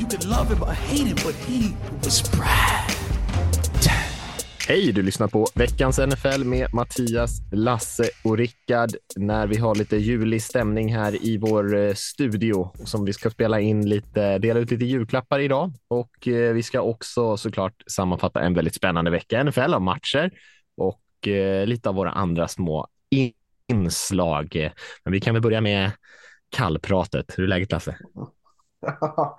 You could love him or hate him, but he was Brad. Hej, du lyssnar på veckans NFL med Mattias, Lasse och Rickard när vi har lite julig stämning här i vår eh, studio som vi ska spela in lite, dela ut lite julklappar idag och eh, vi ska också såklart sammanfatta en väldigt spännande vecka NFL av matcher och eh, lite av våra andra små inslag. Men vi kan väl börja med kallpratet. Hur är läget Lasse?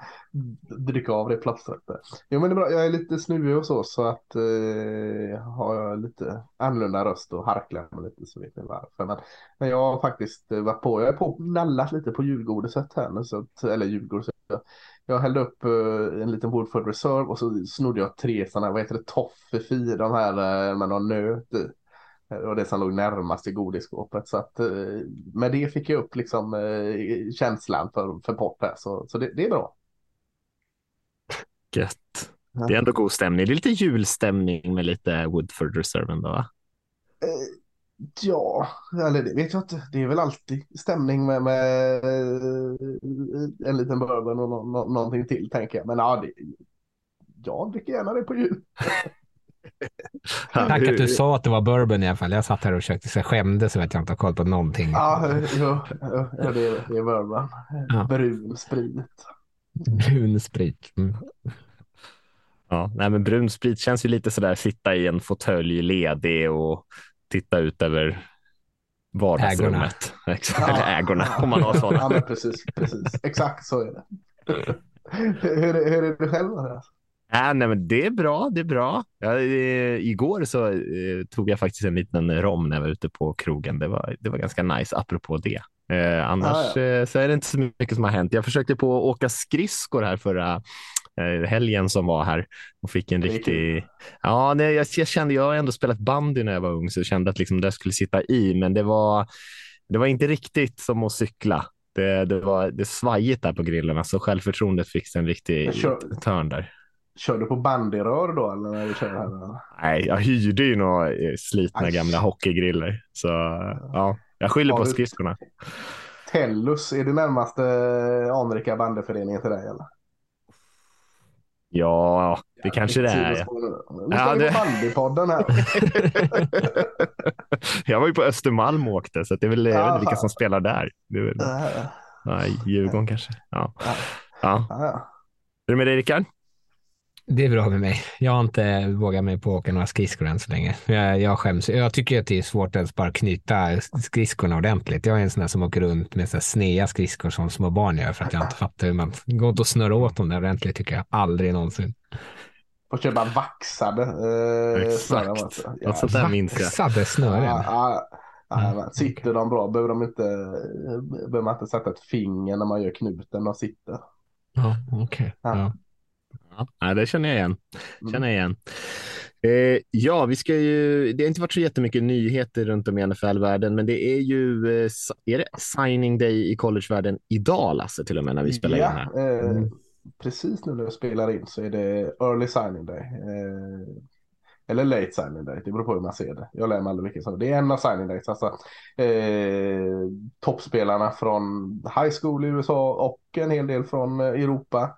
Dricka av det plastret. Jo men det är bra, jag är lite snuvig och så så att eh, har jag lite annorlunda röst och harklar mig lite så vet ni varför. Men, men jag har faktiskt varit på, jag är på nallat lite på julgodiset här nu så att, eller julgodiset. Jag, jag hällde upp eh, en liten Woodford Reserve och så snodde jag tre sådana, vad heter det, toffee de här eh, med någon nöt i. Det var det som låg närmast i godisskåpet. Så att eh, med det fick jag upp liksom eh, känslan för, för port här. Så, så det, det är bra. Gött. Det är ändå god stämning. Det är lite julstämning med lite Woodford Reserve ändå, va? Eh, ja, eller det vet jag inte. Det är väl alltid stämning med, med en liten bourbon och no, no, någonting till, tänker jag. Men ja, det, jag dricker gärna det på jul. Tack att du sa att det var bourbon i alla fall. Jag satt här och försökte så skämdes så att jag inte har koll på någonting. Ja, jo, jo, det, är, det är bourbon. Ja. Brun sprit. Brun sprit. Mm. Ja, nej, men brun sprit känns ju lite sådär sitta i en fåtölj ledig och titta ut över vardagsrummet. Ägorna. Exakt, ja, ägorna om man har sådana. Ja, precis, precis. Exakt så är det. hur, är, hur är det själv? Alltså? Äh, nej, men det är bra. Det är bra. Ja, eh, igår så eh, tog jag faktiskt en liten rom när jag var ute på krogen. Det var, det var ganska nice apropå det. Eh, annars ah, ja. Eh, så är det inte så mycket som har hänt. Jag försökte på att åka skridskor här förra eh, helgen som var här och fick en riktig... Ja, nej, jag, jag, kände, jag har ändå spelat bandy när jag var ung så jag kände att liksom det skulle sitta i, men det var, det var inte riktigt som att cykla. Det, det var det svajigt där på grillarna så självförtroendet fick en riktig törn där. Kör du på bandyrör då? Eller när du kör här? Nej, jag hyrde ju några eh, slitna Aj. gamla hockeygriller. Så ja, jag skyller på skridskorna. Tellus, är det närmaste anrika bandyföreningen till dig eller? Ja, det ja, kanske det är. Nu ska vi det... bandypodden här. jag var ju på Östermalm och åkte, så det är väl, jag vet inte vilka som spelar där. Det är väl... ja, Djurgården kanske. Ja. Ja. Ja. Hur är det med dig, Rickard? Det är bra med mig. Jag har inte vågat mig på att åka några skridskor än så länge. Jag, jag skäms. Jag tycker att det är svårt att ens bara knyta skridskorna ordentligt. Jag är en sån här som åker runt med så snea skridskor som små barn gör för att jag inte fattar hur man går inte att snurra åt dem där ordentligt tycker jag. Aldrig någonsin. Får köpa vaxade eh, Exakt. Ja, sånt där minns jag. Vaxade snören. Ja, ja, ja, sitter de bra behöver de inte, behöver man inte sätta ett finger när man gör knuten. De sitter. Ja, okej. Okay. Ja. Ja, det känner jag igen. Mm. Känner jag igen. Eh, ja, vi ska ju, det har inte varit så jättemycket nyheter runt om i NFL-världen, men det är ju eh, är det signing day i collegevärlden idag, Lasse, till och med när vi spelar ja, in här. Eh, mm. Eh, precis nu när vi spelar in så är det early signing day. Eh, eller late signing day, det beror på hur man ser det. Jag lär mig aldrig vilket som det är en av signing days. Alltså, eh, toppspelarna från high school i USA och en hel del från Europa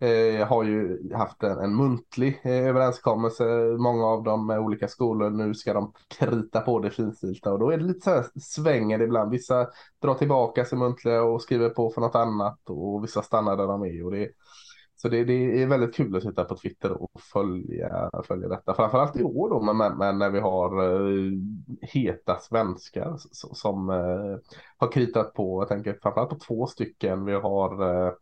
eh, har ju haft en, en muntlig eh, överenskommelse, många av dem med olika skolor. Nu ska de krita på det finstilta och då är det lite så här svänger ibland. Vissa drar tillbaka sig muntliga och skriver på för något annat och vissa stannar där de är. Och det, så det, det är väldigt kul att sitta på Twitter och följa, följa detta. Framförallt i år då, men, men när vi har eh, heta svenskar som eh, har kritat på. Jag tänker framförallt på två stycken. Vi har eh,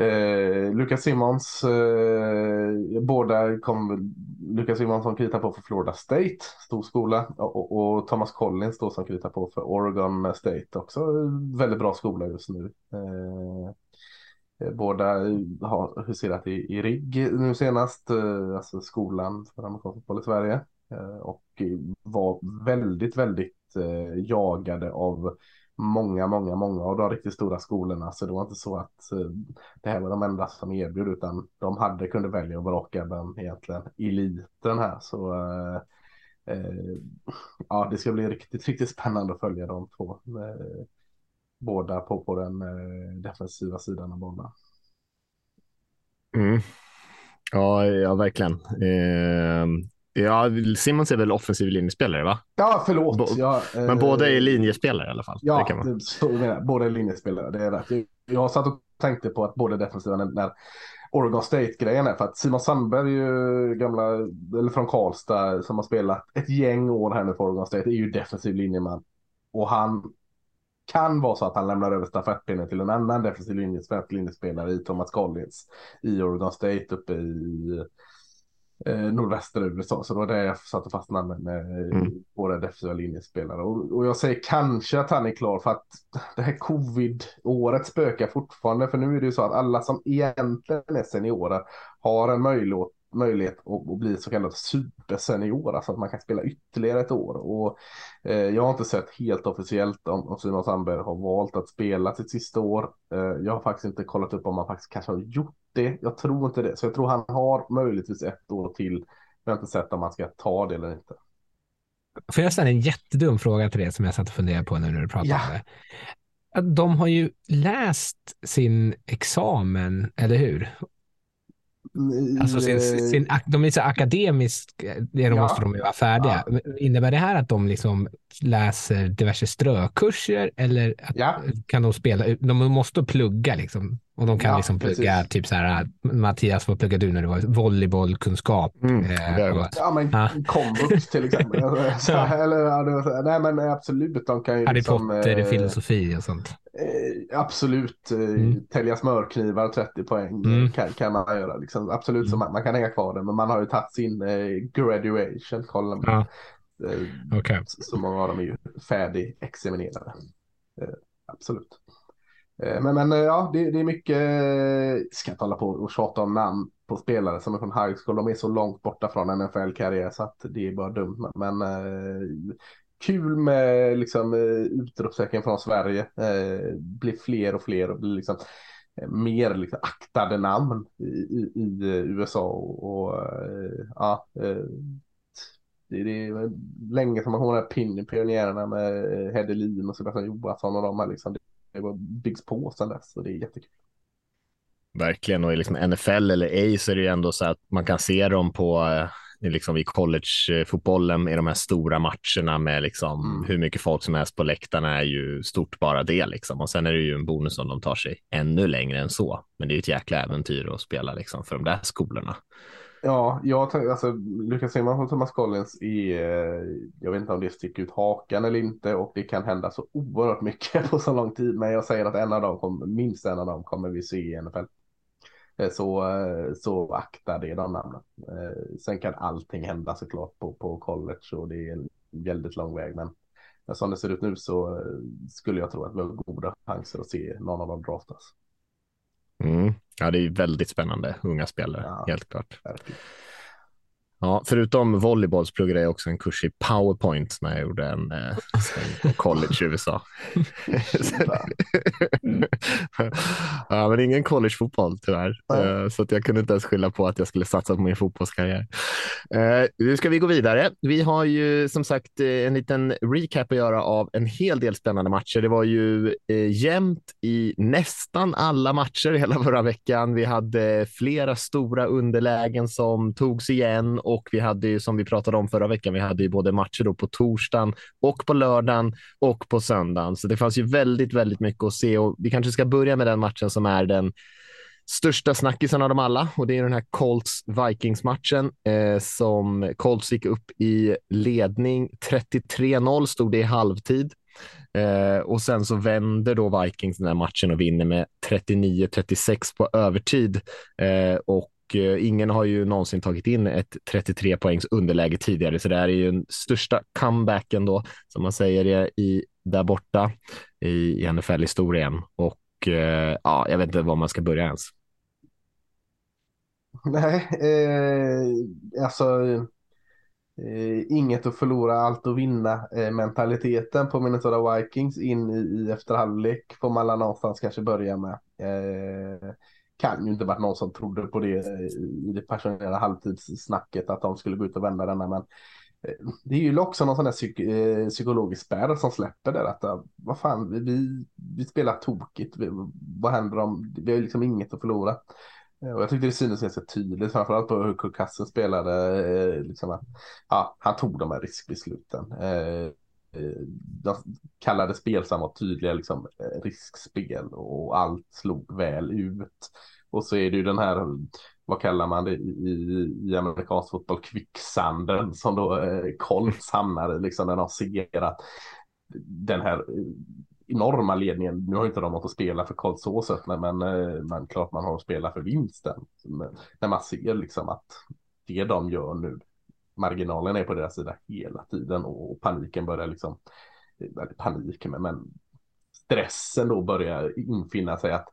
Eh, Lukas Simons, eh, båda kom, Lukas Simmons som kritar på för Florida State, stor skola, och, och, Thomas Collins då som kritar på för Oregon State, också väldigt bra skola just nu. Eh, eh båda har huserat i, i RIG nu senast, eh, alltså skolan för amerikansk fotboll i Sverige. Eh, och var väldigt, väldigt eh, jagade av många, många, många av de riktigt stora skolorna. Så det var inte så att eh, det här var de enda som erbjöd utan de hade kunde välja att vraka den egentligen eliten här. Så eh, eh, ja, det ska bli riktigt, riktigt spännande att följa de två båda på, på den eh, defensiva sidan av bollen. Mm. Ja, ja, verkligen. Eh, ja, Simons är väl offensiv linjespelare, va? Ja, förlåt. Bo ja, eh, men båda är linjespelare i alla fall. Ja, det man... så menar, båda är linjespelare. Det är rätt. Jag satt och tänkte på att båda defensiva när, när Oregon State-grejen är för att Simon Sandberg ju gamla, eller från Karlstad som har spelat ett gäng år här nu för Oregon State, är ju defensiv linjeman. Och han kan vara så att han lämnar över stafettpinnen till en annan defensiv linje, svensk linjespelare i Thomas Collins i Oregon State uppe i eh, nordvästra USA. Så det var det jag satte fast namnet med mm. våra defensiva linjespelare. Och, och, jag säger kanske att han är klar för att det här covid-året spökar fortfarande. För nu är det ju så att alla som egentligen är seniorer har en möjlighet möjlighet att, bli så kallad supersenior, alltså att man kan spela ytterligare ett år. Och eh, jag har inte sett helt officiellt om, om Simon Sandberg har valt att spela sitt sista år. Eh, jag har faktiskt inte kollat upp om han faktiskt kanske har gjort det. Jag tror inte det, så jag tror han har möjligtvis ett år till. Jag har inte sett om han ska ta det eller inte. Får jag ställa en jättedum fråga till det som jag satt och funderade på nu när du pratade ja. om det? De har ju läst sin examen, eller hur? Alltså sin, sin, de är så akademiskt, det ja. måste de ju vara färdiga. Ja. Innebär det här att de liksom läser diverse strökurser eller ja. kan de spela? De måste plugga liksom. Och de kan liksom plugga, precis. typ så här, Mattias, vad pluggade du när du var volleybollkunskap? Mm, eh, och, ja, men ja. komvux till exempel. eller, nej, men absolut, de kan ju Harry liksom, Potter, eh, filosofi och sånt. Eh, absolut, eh, mm. tälja smörknivar 30 poäng eh, mm. kan, kan man göra. Liksom. Absolut, mm. så man, man, kan hänga kvar det, men man har ju tagit sin eh, graduation. Kolla ja. eh, okay. så, så många av dem är ju färdigexaminerade. Eh, absolut. Eh, men, men eh, ja, det, det är mycket, eh, ska inte hålla på och tjata om namn på spelare som är från high school. De är så långt borta från NFL-karriär så att det är bara dumt. Men kul med liksom, utropstecken från Sverige. Eh, blir fler och fler och blir liksom mer liksom, aktade namn i, i, i USA. Och, och ja, det, det är länge som man har de här pionjärerna med Hedelin och Sebastian Johansson och de här liksom. Det byggs på sedan dess och det är jättekul. Verkligen och i liksom NFL eller ej så är det ju ändå så att man kan se dem på liksom i collegefotbollen i de här stora matcherna med liksom mm. hur mycket folk som helst på läktarna är ju stort bara det liksom. Och sen är det ju en bonus om de tar sig ännu längre än så. Men det är ju ett jäkla äventyr att spela liksom för de där skolorna. Ja, jag alltså Lukas Simon och Thomas Collins i, eh, jag vet inte om det sticker ut hakan eller inte och det kan hända så oerhört mycket på så lång tid. Men jag säger att en av dem, kommer, minst en av dem kommer vi se i NFL. Eh, så, eh, så akta det de namnen. Sen kan allting hända såklart på, på college och det är en väldigt lång väg. Men som det ser ut nu så skulle jag tro att vi har goda chanser att se någon av dem draftas. Mm. Ja, det är väldigt spännande unga spelare, ja, helt klart. Verkligen. Ja, förutom volleyboll så pluggade jag också en kurs i powerpoint när jag gjorde en eh, college i USA. ja, men ingen collegefotboll tyvärr, uh, så att jag kunde inte ens skylla på att jag skulle satsa på min fotbollskarriär. Eh, nu ska vi gå vidare. Vi har ju som sagt eh, en liten recap att göra av en hel del spännande matcher. Det var ju eh, jämnt i nästan alla matcher hela förra veckan. Vi hade flera stora underlägen som togs igen och vi hade ju som vi pratade om förra veckan, vi hade ju både matcher då på torsdagen och på lördagen och på söndagen. Så det fanns ju väldigt, väldigt mycket att se och vi kanske ska börja med den matchen som är den största snackisen av dem alla och det är den här Colts-Vikings-matchen eh, som Colts gick upp i ledning. 33-0 stod det i halvtid. Eh, och sen så vänder då Vikings den här matchen och vinner med 39-36 på övertid. Eh, och eh, ingen har ju någonsin tagit in ett 33 poängs underläge tidigare, så det här är ju den största comebacken då, som man säger i, där borta i, NFL-historien. Och eh, ja, jag vet inte var man ska börja ens. Nej, eh, alltså eh, inget att förlora, allt att vinna eh, mentaliteten på Minnesota Vikings in i, i efter halvlek får man någonstans kanske börja med. Eh, kan ju inte varit någon som trodde på det eh, i det passionerade halvtidssnacket att de skulle gå ut och vända denna. Men eh, det är ju också någon sån där psyk eh, psykologisk spärr som släpper där. Att, vad fan, vi, vi spelar tokigt. Vi, vad händer om, vi har liksom inget att förlora. Eh, och jag tyckte det syntes ganska tydligt, framförallt på hur Kirk Cousins spelade. Eh, liksom att, ja, han tog de här riskbesluten. Eh, de kallade spel som var tydliga liksom, riskspel och allt slog väl ut. Och så är det ju den här, vad kallar man det i, i amerikansk fotboll, kvicksanden som då eh, Colts hamnar i, liksom när de ser att den här enorma ledningen, nu har inte de något att spela för kolsåset, men, men, eh, men klart man har att spela för vinsten. Men, när man ser liksom att det de gör nu, marginalen är på deras sida hela tiden och, och paniken börjar liksom, eh, eller panik, men, men stressen då börjar infinna sig att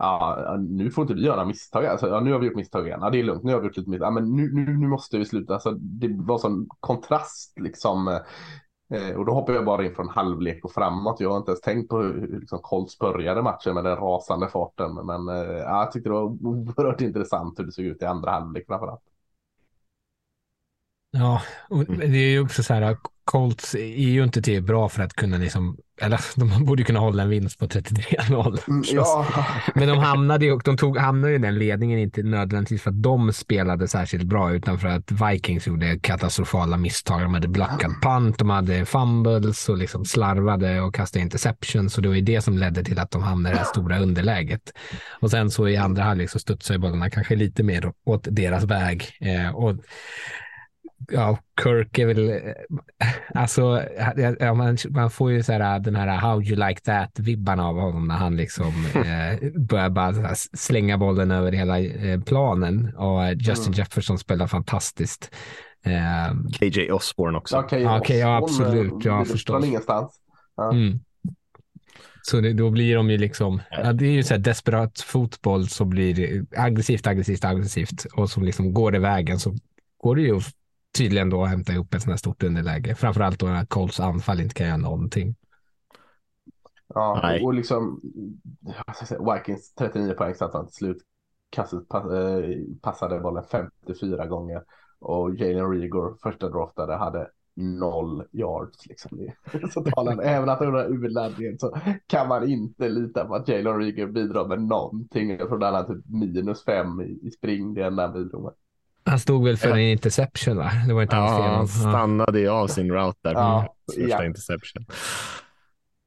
ja, nu får inte vi göra misstag. Alltså, ja, nu har vi gjort misstag igen. Ja, det är lugnt. Nu har vi gjort lite misstag. Ja, men nu, nu, nu måste vi sluta. Alltså, det var sån kontrast liksom. Eh, Eh, och då hoppar jag bara in från halvlek och framåt. Jag har inte ens tänkt på hur, liksom Colts började matchen med den rasande farten. Men eh, ja, jag tyckte det var oerhört intressant hur det såg ut i andra halvlek framförallt. Ja, och det är ju också så här, Colts är ju inte till bra för att kunna liksom, eller de borde kunna hålla en vinst på 33-0. Mm, ja. Men de hamnade ju, de tog, hamnade i den ledningen inte nödvändigtvis för att de spelade särskilt bra, utan för att Vikings gjorde katastrofala misstag. De hade blockad punt, de hade fumbles och liksom slarvade och kastade interceptions. Så det var ju det som ledde till att de hamnade i det här stora underläget. Och sen så i andra halvlek så studsade bollarna kanske lite mer åt deras väg. Eh, och ja, Kirk är väl, eh, alltså, ja, man, man får ju så här, den här how you like that-vibbarna av honom när han liksom eh, börjar bara slänga bollen över hela eh, planen och Justin mm. Jefferson spelar fantastiskt. Eh, KJ Osborne också. Ja, KJ okay, ja absolut. Ja, förstås. ingenstans. Ja. Mm. Så det, då blir de ju liksom, ja, det är ju så här desperat fotboll som blir aggressivt, aggressivt, aggressivt och som liksom går det vägen så går det ju tydligen då hämta ihop ett sådant här stort underläge. Framförallt då när Colts anfall inte kan göra någonting. Ja, Nej. och liksom Vikings 39 poäng satt han till slut. Kasset eh, passade bollen 54 gånger och Jalen Rigor, första draftade, hade noll yards. Liksom. Så talar även att han har urladdningen så kan man inte lita på att Jalen Rigor bidrar med någonting. Jag trodde han hade typ minus fem i, i spring, det enda han bidrog med. Han stod väl för en interception va? Det var inte ja, hans fel. Han stannade ju av sin route där. Ja, första ja. interception.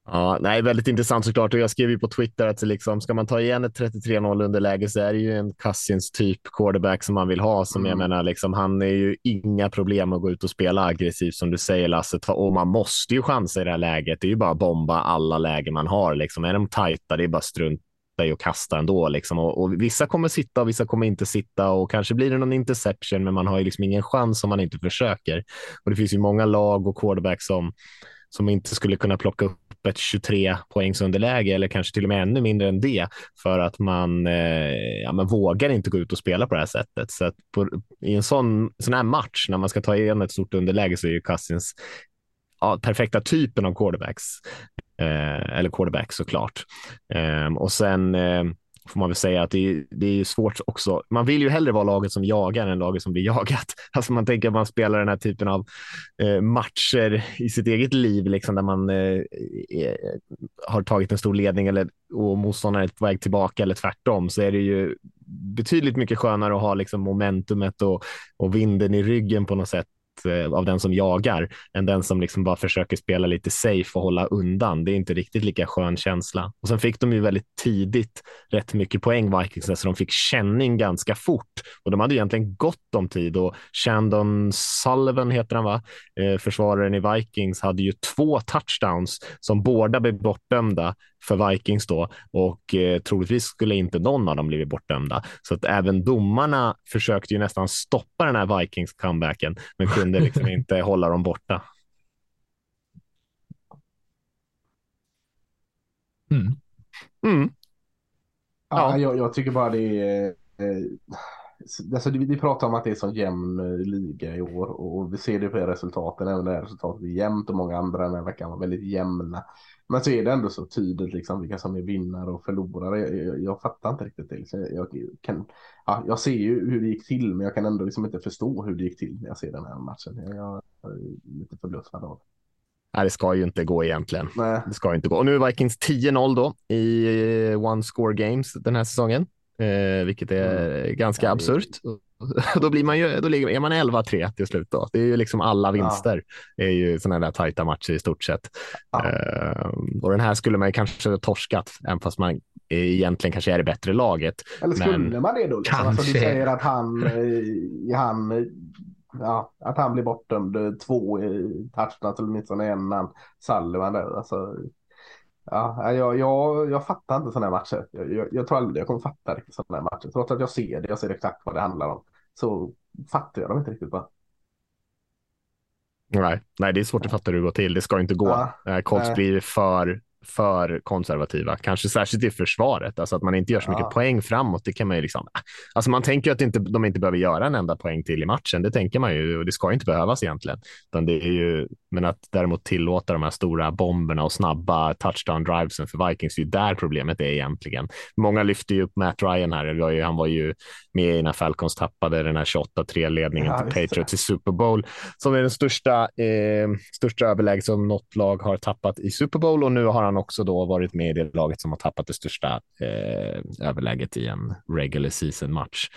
Ja, nej, väldigt intressant såklart. Och jag skrev ju på Twitter att liksom, ska man ta igen ett 33-0 underläge så är det ju en Cousins typ quarterback som man vill ha. Som mm. jag menar, liksom, han är ju inga problem att gå ut och spela aggressivt som du säger Lasse. Och man måste ju chansa i det här läget. Det är ju bara att bomba alla lägen man har. Liksom. Är de tajta, det är bara strunt dig och kasta ändå. Liksom. Och, och, vissa kommer sitta och vissa kommer inte sitta och kanske blir det någon interception, men man har ju liksom ingen chans om man inte försöker. Och det finns ju många lag och quarterbacks som, som inte skulle kunna plocka upp ett 23 poängs underläge eller kanske till och med ännu mindre än det för att man, eh, ja, man vågar inte gå ut och spela på det här sättet. Så att på, i en sån, sån här match när man ska ta igen ett stort underläge så är ju Cousins ja, perfekta typen av quarterbacks. Eh, eller quarterback såklart. Eh, och sen eh, får man väl säga att det, det är svårt också. Man vill ju hellre vara laget som jagar än laget som blir jagat. Alltså man tänker att man spelar den här typen av eh, matcher i sitt eget liv, liksom, där man eh, eh, har tagit en stor ledning eller, och motståndaren är på väg tillbaka eller tvärtom, så är det ju betydligt mycket skönare att ha liksom, momentumet och, och vinden i ryggen på något sätt Eh, av den som jagar än den som liksom bara försöker spela lite safe och hålla undan. Det är inte riktigt lika skön känsla. Och sen fick de ju väldigt tidigt rätt mycket poäng Vikings, så de fick känning ganska fort och de hade egentligen gott om tid och Shandon Sullivan heter han va? Eh, försvararen i Vikings hade ju två touchdowns som båda blev bortdömda för Vikings då och eh, troligtvis skulle inte någon av dem blivit bortdömda. Så att även domarna försökte ju nästan stoppa den här Vikings comebacken, men kunde liksom inte hålla dem borta. Mm. Mm. Ja, jag, jag tycker bara det är... Eh, alltså, vi, pratar om att det är sån jämn eh, liga i år och vi ser det på resultaten. Även när resultatet är jämnt och många andra den här veckan var väldigt jämna. Men så är det ändå så tydligt liksom vilka som är vinnare och förlorare. Jag, jag, jag fattar inte riktigt det. Liksom. Jag, kan, ja, jag ser ju hur det gick till men jag kan ändå liksom inte förstå hur det gick till när jag ser den här matchen. Jag, jag är lite förbluffad av det. Nej, det ska ju inte gå egentligen. Nej. Det ska inte gå. Och nu är Vikings 10-0 då i eh, one score games den här säsongen, eh, vilket är mm. ganska ja, absurt. då, blir man ju, då ligger, är man 11-3 till slut. Då. Det är ju liksom alla vinster ja. är ju sådana där tajta matcher i stort sett. Ja. Eh, och den här skulle man kanske torskat, även fast man egentligen kanske är det bättre laget. Eller skulle men... man det då? Liksom? Kanske. Alltså, du säger att han, eh, han ja, att han blir bortdömd två touchdowns eller åtminstone en man Sullivan där. Alltså, ja, jag, jag, jag fattar inte sådana här matcher. Jag, jag, jag tror aldrig jag kommer fatta sådana här matcher. Trots att jag ser det, jag ser exakt vad det handlar om. Så fattar jag dem inte riktigt bara. Nej, nej, det är svårt att fatta hur det går till. Det ska inte gå. Ja, Colts blir för för konservativa, kanske särskilt i försvaret, alltså att man inte gör så mycket ja. poäng framåt. Det kan man ju liksom. Alltså man tänker att inte, de inte behöver göra en enda poäng till i matchen. Det tänker man ju och det ska inte behövas egentligen. Utan det är ju, men att däremot tillåta de här stora bomberna och snabba touchdown drivesen för Vikings, det är ju där problemet är egentligen. Många lyfter ju upp Matt Ryan här. Ju, han var ju med när Falcons tappade den här 28-3 ledningen ja, till Patriots i Super Bowl som är den största, eh, största överläge som något lag har tappat i Super Bowl och nu har han också då varit med i det laget som har tappat det största eh, överläget i en regular season match.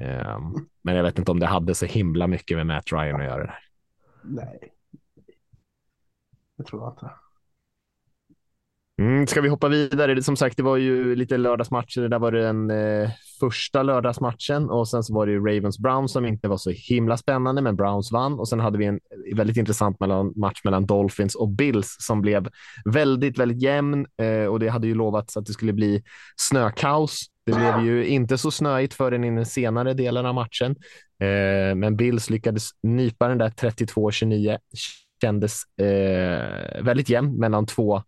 Eh, men jag vet inte om det hade så himla mycket med Matt Ryan att göra. Nej, det tror jag inte. Mm, ska vi hoppa vidare? Som sagt, det var ju lite lördagsmatcher. Det där var den eh, första lördagsmatchen och sen så var det ju Ravens Browns som inte var så himla spännande, men Browns vann och sen hade vi en väldigt intressant mellan, match mellan Dolphins och Bills som blev väldigt, väldigt jämn eh, och det hade ju lovats att det skulle bli snökaos. Det blev ju inte så snöigt förrän i den senare delen av matchen, eh, men Bills lyckades nypa den där 32-29 kändes eh, väldigt jämn mellan två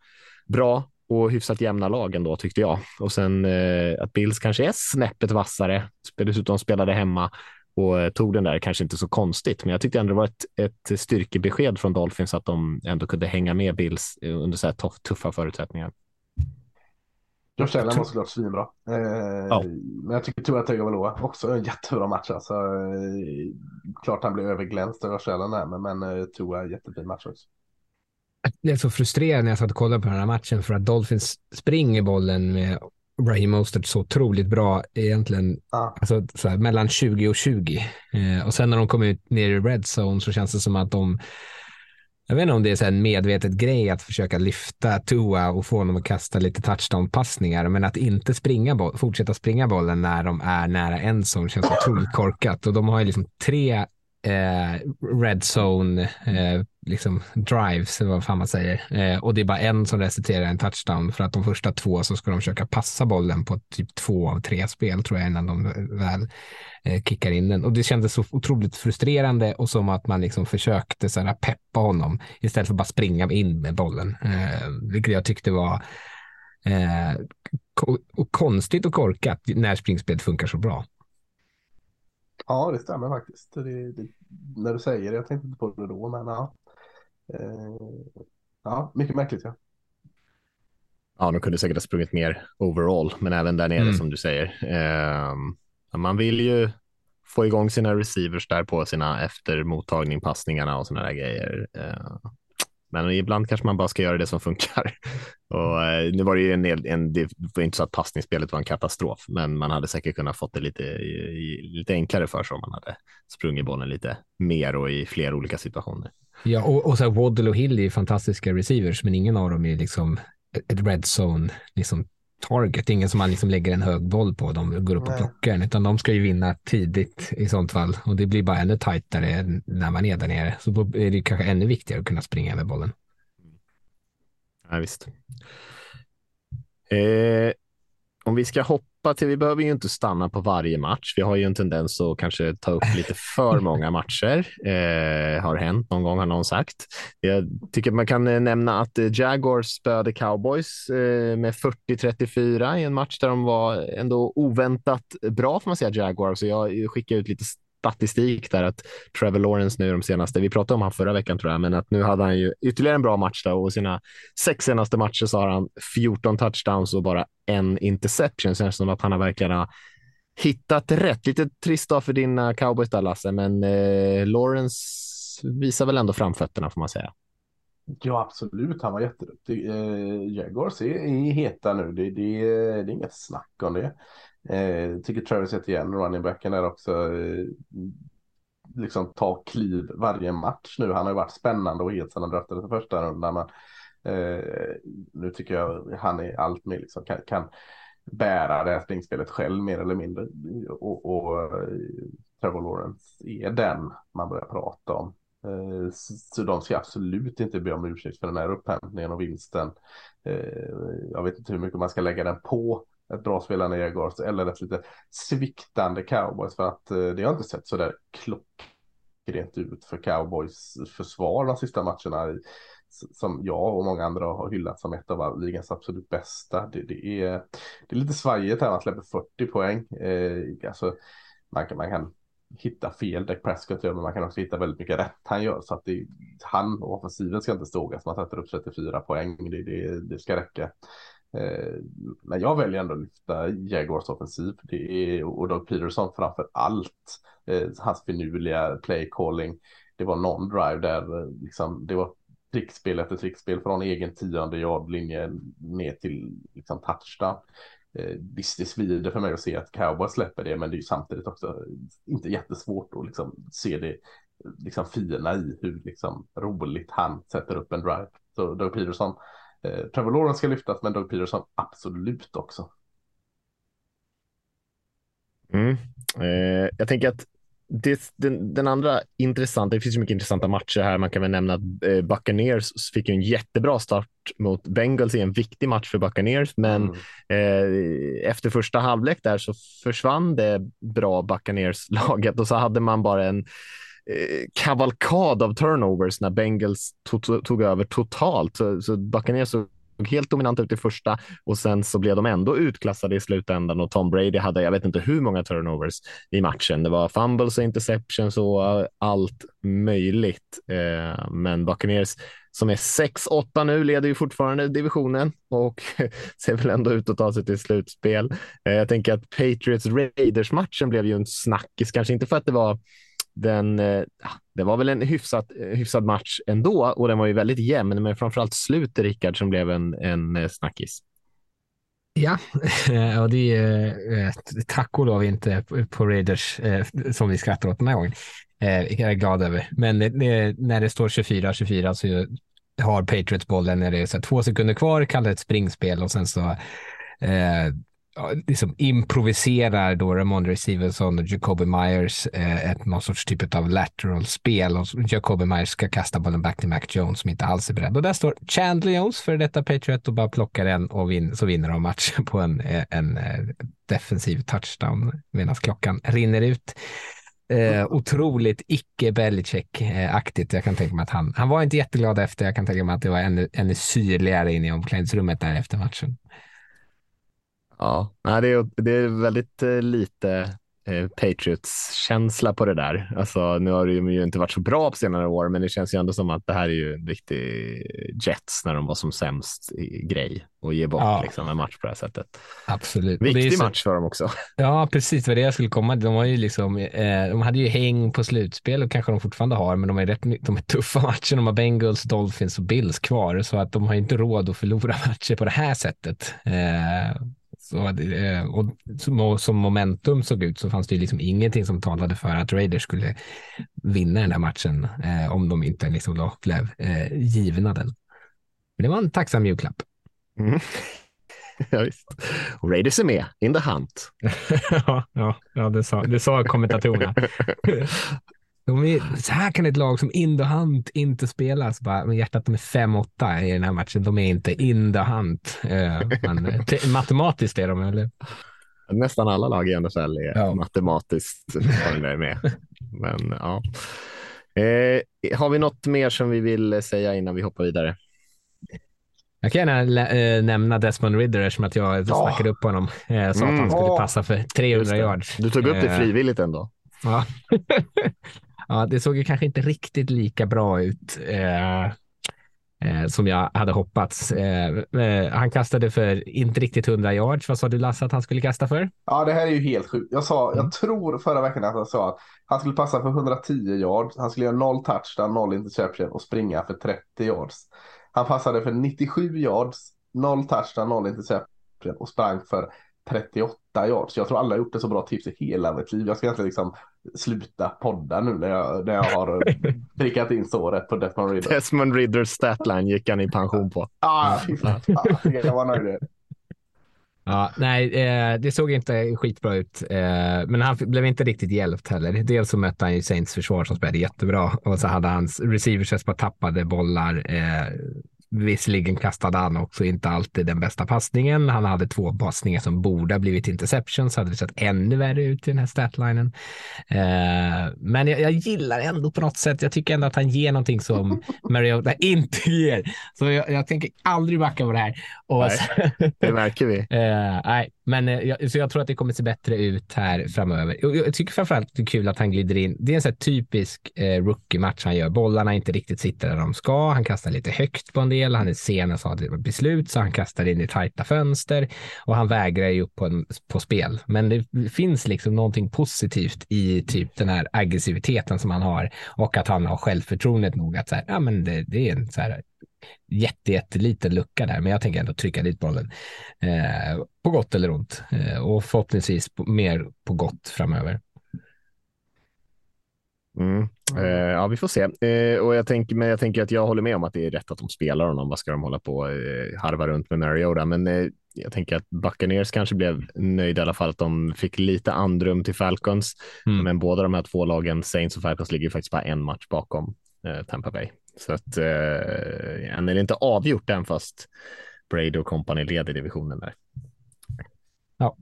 bra och hyfsat jämna lag ändå tyckte jag. Och sen eh, att Bills kanske är snäppet vassare, dessutom spelade hemma och eh, tog den där, kanske inte så konstigt, men jag tyckte ändå det var ett, ett styrkebesked från Dolphins att de ändå kunde hänga med Bills eh, under så här tuff, tuffa förutsättningar. Josh Allen var såklart svinbra. Eh, ja. Men jag tycker Tua Tagovailoa också en jättebra match. Alltså, eh, klart han blev överglänst av Josh Allen här, men, men eh, Tua jättefin match också det är så frustrerande när jag satt och kollade på den här matchen för att Dolphins springer bollen med Raheem Mostert så otroligt bra egentligen, ah. alltså så här, mellan 20 och 20. Eh, och sen när de kommer ut ner i red zone så känns det som att de, jag vet inte om det är så en medvetet grej att försöka lyfta Tua och få honom att kasta lite touchdown-passningar, men att inte springa boll, fortsätta springa bollen när de är nära en zone känns otroligt korkat. Och de har ju liksom tre eh, red zone eh, liksom drives, eller vad fan man säger. Eh, och det är bara en som resulterar i en touchdown för att de första två så ska de försöka passa bollen på typ två av tre spel tror jag innan de väl eh, kickar in den. Och det kändes så otroligt frustrerande och som att man liksom försökte så här, peppa honom istället för att bara springa in med bollen, eh, vilket jag tyckte var eh, och konstigt och korkat när springspelet funkar så bra. Ja, det stämmer faktiskt. Det, det, när du säger det, jag tänkte inte på det då, men ja. Eh, ja, mycket märkligt ja. Ja, de kunde säkert ha sprungit mer overall, men även där nere mm. som du säger. Eh, man vill ju få igång sina receivers där på sina efter mottagning, passningarna och sådana där grejer. Eh, men ibland kanske man bara ska göra det som funkar. Och, eh, nu var det ju en, en, det var inte så att passningsspelet var en katastrof, men man hade säkert kunnat fått det lite, lite enklare för sig om man hade sprungit bollen lite mer och i fler olika situationer. Ja, och, och så Waddle och Hill är fantastiska receivers, men ingen av dem är liksom ett red zone liksom target. Ingen som man liksom lägger en hög boll på. De går upp och plockar den, utan de ska ju vinna tidigt i sånt fall. Och det blir bara ännu tajtare när man är där nere. Så då är det kanske ännu viktigare att kunna springa över bollen. Ja, visst. Eh, om vi ska hoppa till, vi behöver ju inte stanna på varje match. Vi har ju en tendens att kanske ta upp lite för många matcher. Eh, har hänt någon gång har någon sagt. Jag tycker man kan eh, nämna att eh, Jaguars spöade Cowboys eh, med 40-34 i en match där de var ändå oväntat bra får man säga Jaguars. Så jag skickar ut lite statistik där att Trevor Lawrence nu de senaste, vi pratade om han förra veckan tror jag, men att nu hade han ju ytterligare en bra match då och sina sex senaste matcher så har han 14 touchdowns och bara en interception. Känns som att han har verkligen har hittat rätt. Lite trist dag för dina cowboys där Lasse, men eh, Lawrence visar väl ändå framfötterna får man säga. Ja, absolut. Han var jätteduktig. Eh, Jaguars är, är heta nu. Det, det, det är inget snack om det. Eh, tycker Travis Etienne, running backen där också, eh, liksom ta kliv varje match nu. Han har ju varit spännande och het sedan han draftades i första rundan. Men eh, nu tycker jag han är allt mer liksom kan, kan bära det här springspelet själv mer eller mindre. Och, och eh, Trevor Lawrence är den man börjar prata om. Eh, så de ska absolut inte be om ursäkt för den här upphämtningen och vinsten. Eh, jag vet inte hur mycket man ska lägga den på ett bra spelande Jaguars eller ett lite sviktande cowboys för att eh, det har inte sett så där klockrent ut för cowboys försvar de sista matcherna som jag och många andra har hyllat som ett av ligans absolut bästa. Det, det, är, det är lite svajigt här, man släpper 40 poäng. Eh, alltså, man, kan, man kan hitta fel, Dak Prescott gör, men man kan också hitta väldigt mycket rätt han gör. Så att det, han och offensiven ska inte stågas, man sätter upp 34 poäng, det, det, det ska räcka. Eh, men jag väljer ändå att lyfta Jaguars offensiv det är, och Doug Peterson framför allt. Eh, hans finurliga play calling. Det var någon drive där eh, liksom, det var trickspel efter trickspel från egen tionde yardlinje ner till liksom, touchdown. Eh, visst, det svider för mig att se att Cowboys släpper det, men det är ju samtidigt också inte jättesvårt att liksom, se det liksom, fina i hur liksom, roligt han sätter upp en drive. Så Doug Peterson Eh, Trevor Lawrence ska lyftas, men Doug Peterson absolut också. Mm. Eh, jag tänker att det, den, den, andra intressanta, det finns ju mycket intressanta matcher här. Man kan väl nämna att eh, Buccaneers fick en jättebra start mot Bengals i en viktig match för Buccaneers, men mm. eh, efter första halvlek där så försvann det bra Buccaneers-laget och så hade man bara en Eh, kavalkad av turnovers när Bengals tog, tog över totalt. Så, så Buccaneers såg helt dominanta ut i första och sen så blev de ändå utklassade i slutändan och Tom Brady hade, jag vet inte hur många turnovers i matchen. Det var fumbles och interceptions och eh, allt möjligt. Eh, men Buccaneers som är 6-8 nu leder ju fortfarande divisionen och ser väl ändå ut att ta sig till slutspel. Eh, jag tänker att Patriots Raiders matchen blev ju en snackis, kanske inte för att det var den, eh, ah, det var väl en hyfsat, eh, hyfsad match ändå och den var ju väldigt jämn, men framförallt slutet, Rickard, som blev en, en eh, snackis. Ja, och det är eh, tack och lov inte på Raiders som vi skrattar åt den här gången. Jag är glad över. Men när det står 24-24 så har Patriots bollen när det är så två sekunder kvar, kallar ett springspel och sen så liksom improviserar då Ramondre Stevenson och Jacoby Myers eh, ett, någon sorts typ av lateral spel och Jacoby Myers ska kasta bollen back till Mac Jones som inte alls är beredd. Och där står Chandler Jones för detta Patriot och bara plockar den och vin, så vinner de matchen på en, eh, en, en defensiv touchdown medan klockan rinner ut. Eh, otroligt icke Belichick-aktigt. Jag kan tänka mig att han, han var inte jätteglad efter. Jag kan tänka mig att det var ännu, ännu syrligare inne i omklädningsrummet där efter matchen. Ja, nej, det, är, det är väldigt eh, lite eh, Patriots-känsla på det där. Alltså, nu har de ju inte varit så bra på senare år, men det känns ju ändå som att det här är ju en riktig Jets när de var som sämst grej och ge bort ja. liksom, en match på det här sättet. Absolut. Viktig så... match för dem också. Ja, precis. Vad det jag skulle komma. De, var ju liksom, eh, de hade ju häng på slutspel och kanske de fortfarande har, men de är, rätt, de är tuffa matcher. De har Bengals, Dolphins och Bills kvar, så att de har inte råd att förlora matcher på det här sättet. Eh, så, eh, och som momentum såg ut så fanns det ju liksom ingenting som talade för att Raiders skulle vinna den här matchen eh, om de inte liksom då blev eh, givna den. Men det var en tacksam julklapp. Mm. ja, Raiders är med, in the hunt. ja, ja, ja, det sa, det sa kommentatorerna. De är, så här kan ett lag som in the hunt inte spela. Så bara, men hjärtat, de är 5-8 i den här matchen. De är inte in the hunt. Men, eh, matematiskt är de, eller? Nästan alla lag i NFL är ja. matematiskt med. Men ja. Eh, har vi något mer som vi vill säga innan vi hoppar vidare? Jag kan gärna äh, nämna Desmond Ridder eftersom att jag oh. snackade upp honom. Jag sa mm. att han skulle passa för 300 yards. Du tog upp det frivilligt ändå. Ja. ja, det såg ju kanske inte riktigt lika bra ut eh, eh, som jag hade hoppats. Eh, eh han kastade för inte riktigt 100 yards. Vad sa du Lasse att han skulle kasta för? Ja, det här är ju helt sjukt. Jag sa, mm. jag tror förra veckan att jag sa att han skulle passa för 110 yards. Han skulle göra noll touchdown, noll interception och springa för 30 yards. Han passade för 97 yards, noll touchdown, noll interception och sprang för 38 yards. Jag tror alla har gjort det så bra tips i hela mitt liv. Jag ska inte liksom sluta podda nu när jag, när jag har prickat in såret på Desmond Ridder. Desmond Ridders statline gick han i pension på. Ah, jag var nöjd. Ja, nej, eh, det såg inte skitbra ut, eh, men han blev inte riktigt hjälpt heller. Dels så mötte han ju Saints försvar som spelade jättebra och så hade hans receivers bara tappade bollar. Eh, Visserligen kastade han också inte alltid den bästa passningen. Han hade två passningar som borde ha blivit interceptions, hade det sett ännu värre ut i den här statlinen. Eh, men jag, jag, gillar ändå på något sätt. Jag tycker ändå att han ger någonting som Mariota inte ger. Så jag, jag tänker aldrig backa på det här. Och nej, det märker vi. Eh, nej, men eh, jag, så jag tror att det kommer se bättre ut här framöver. Jag, jag tycker framförallt att det är kul att han glider in. Det är en sån typisk eh, rookie-match han gör. Bollarna inte riktigt sitter där de ska. Han kastar lite högt på en del. Han är sen och sa det var beslut så han kastar in i tajta fönster och han vägrar ju upp på, en, på spel. Men det finns liksom någonting positivt i typ den här aggressiviteten som han har och att han har självförtroendet nog att så här, ja, men det, det är en så här jätte, jätteliten lucka där, men jag tänker ändå trycka dit bollen eh, på gott eller ont eh, och förhoppningsvis på, mer på gott framöver. Mm. Eh, ja, vi får se. Eh, och jag tänker, men jag tänker att jag håller med om att det är rätt att de spelar honom. Vad ska de hålla på eh, harva runt med Mariota? Men eh, jag tänker att Buccaneers kanske blev nöjda i alla fall att de fick lite andrum till Falcons. Mm. Men båda de här två lagen, Saints och Falcons, ligger faktiskt bara en match bakom Tampa Bay. Så att eh, än är det inte avgjort än fast Brady och company leder divisionen där. Ja.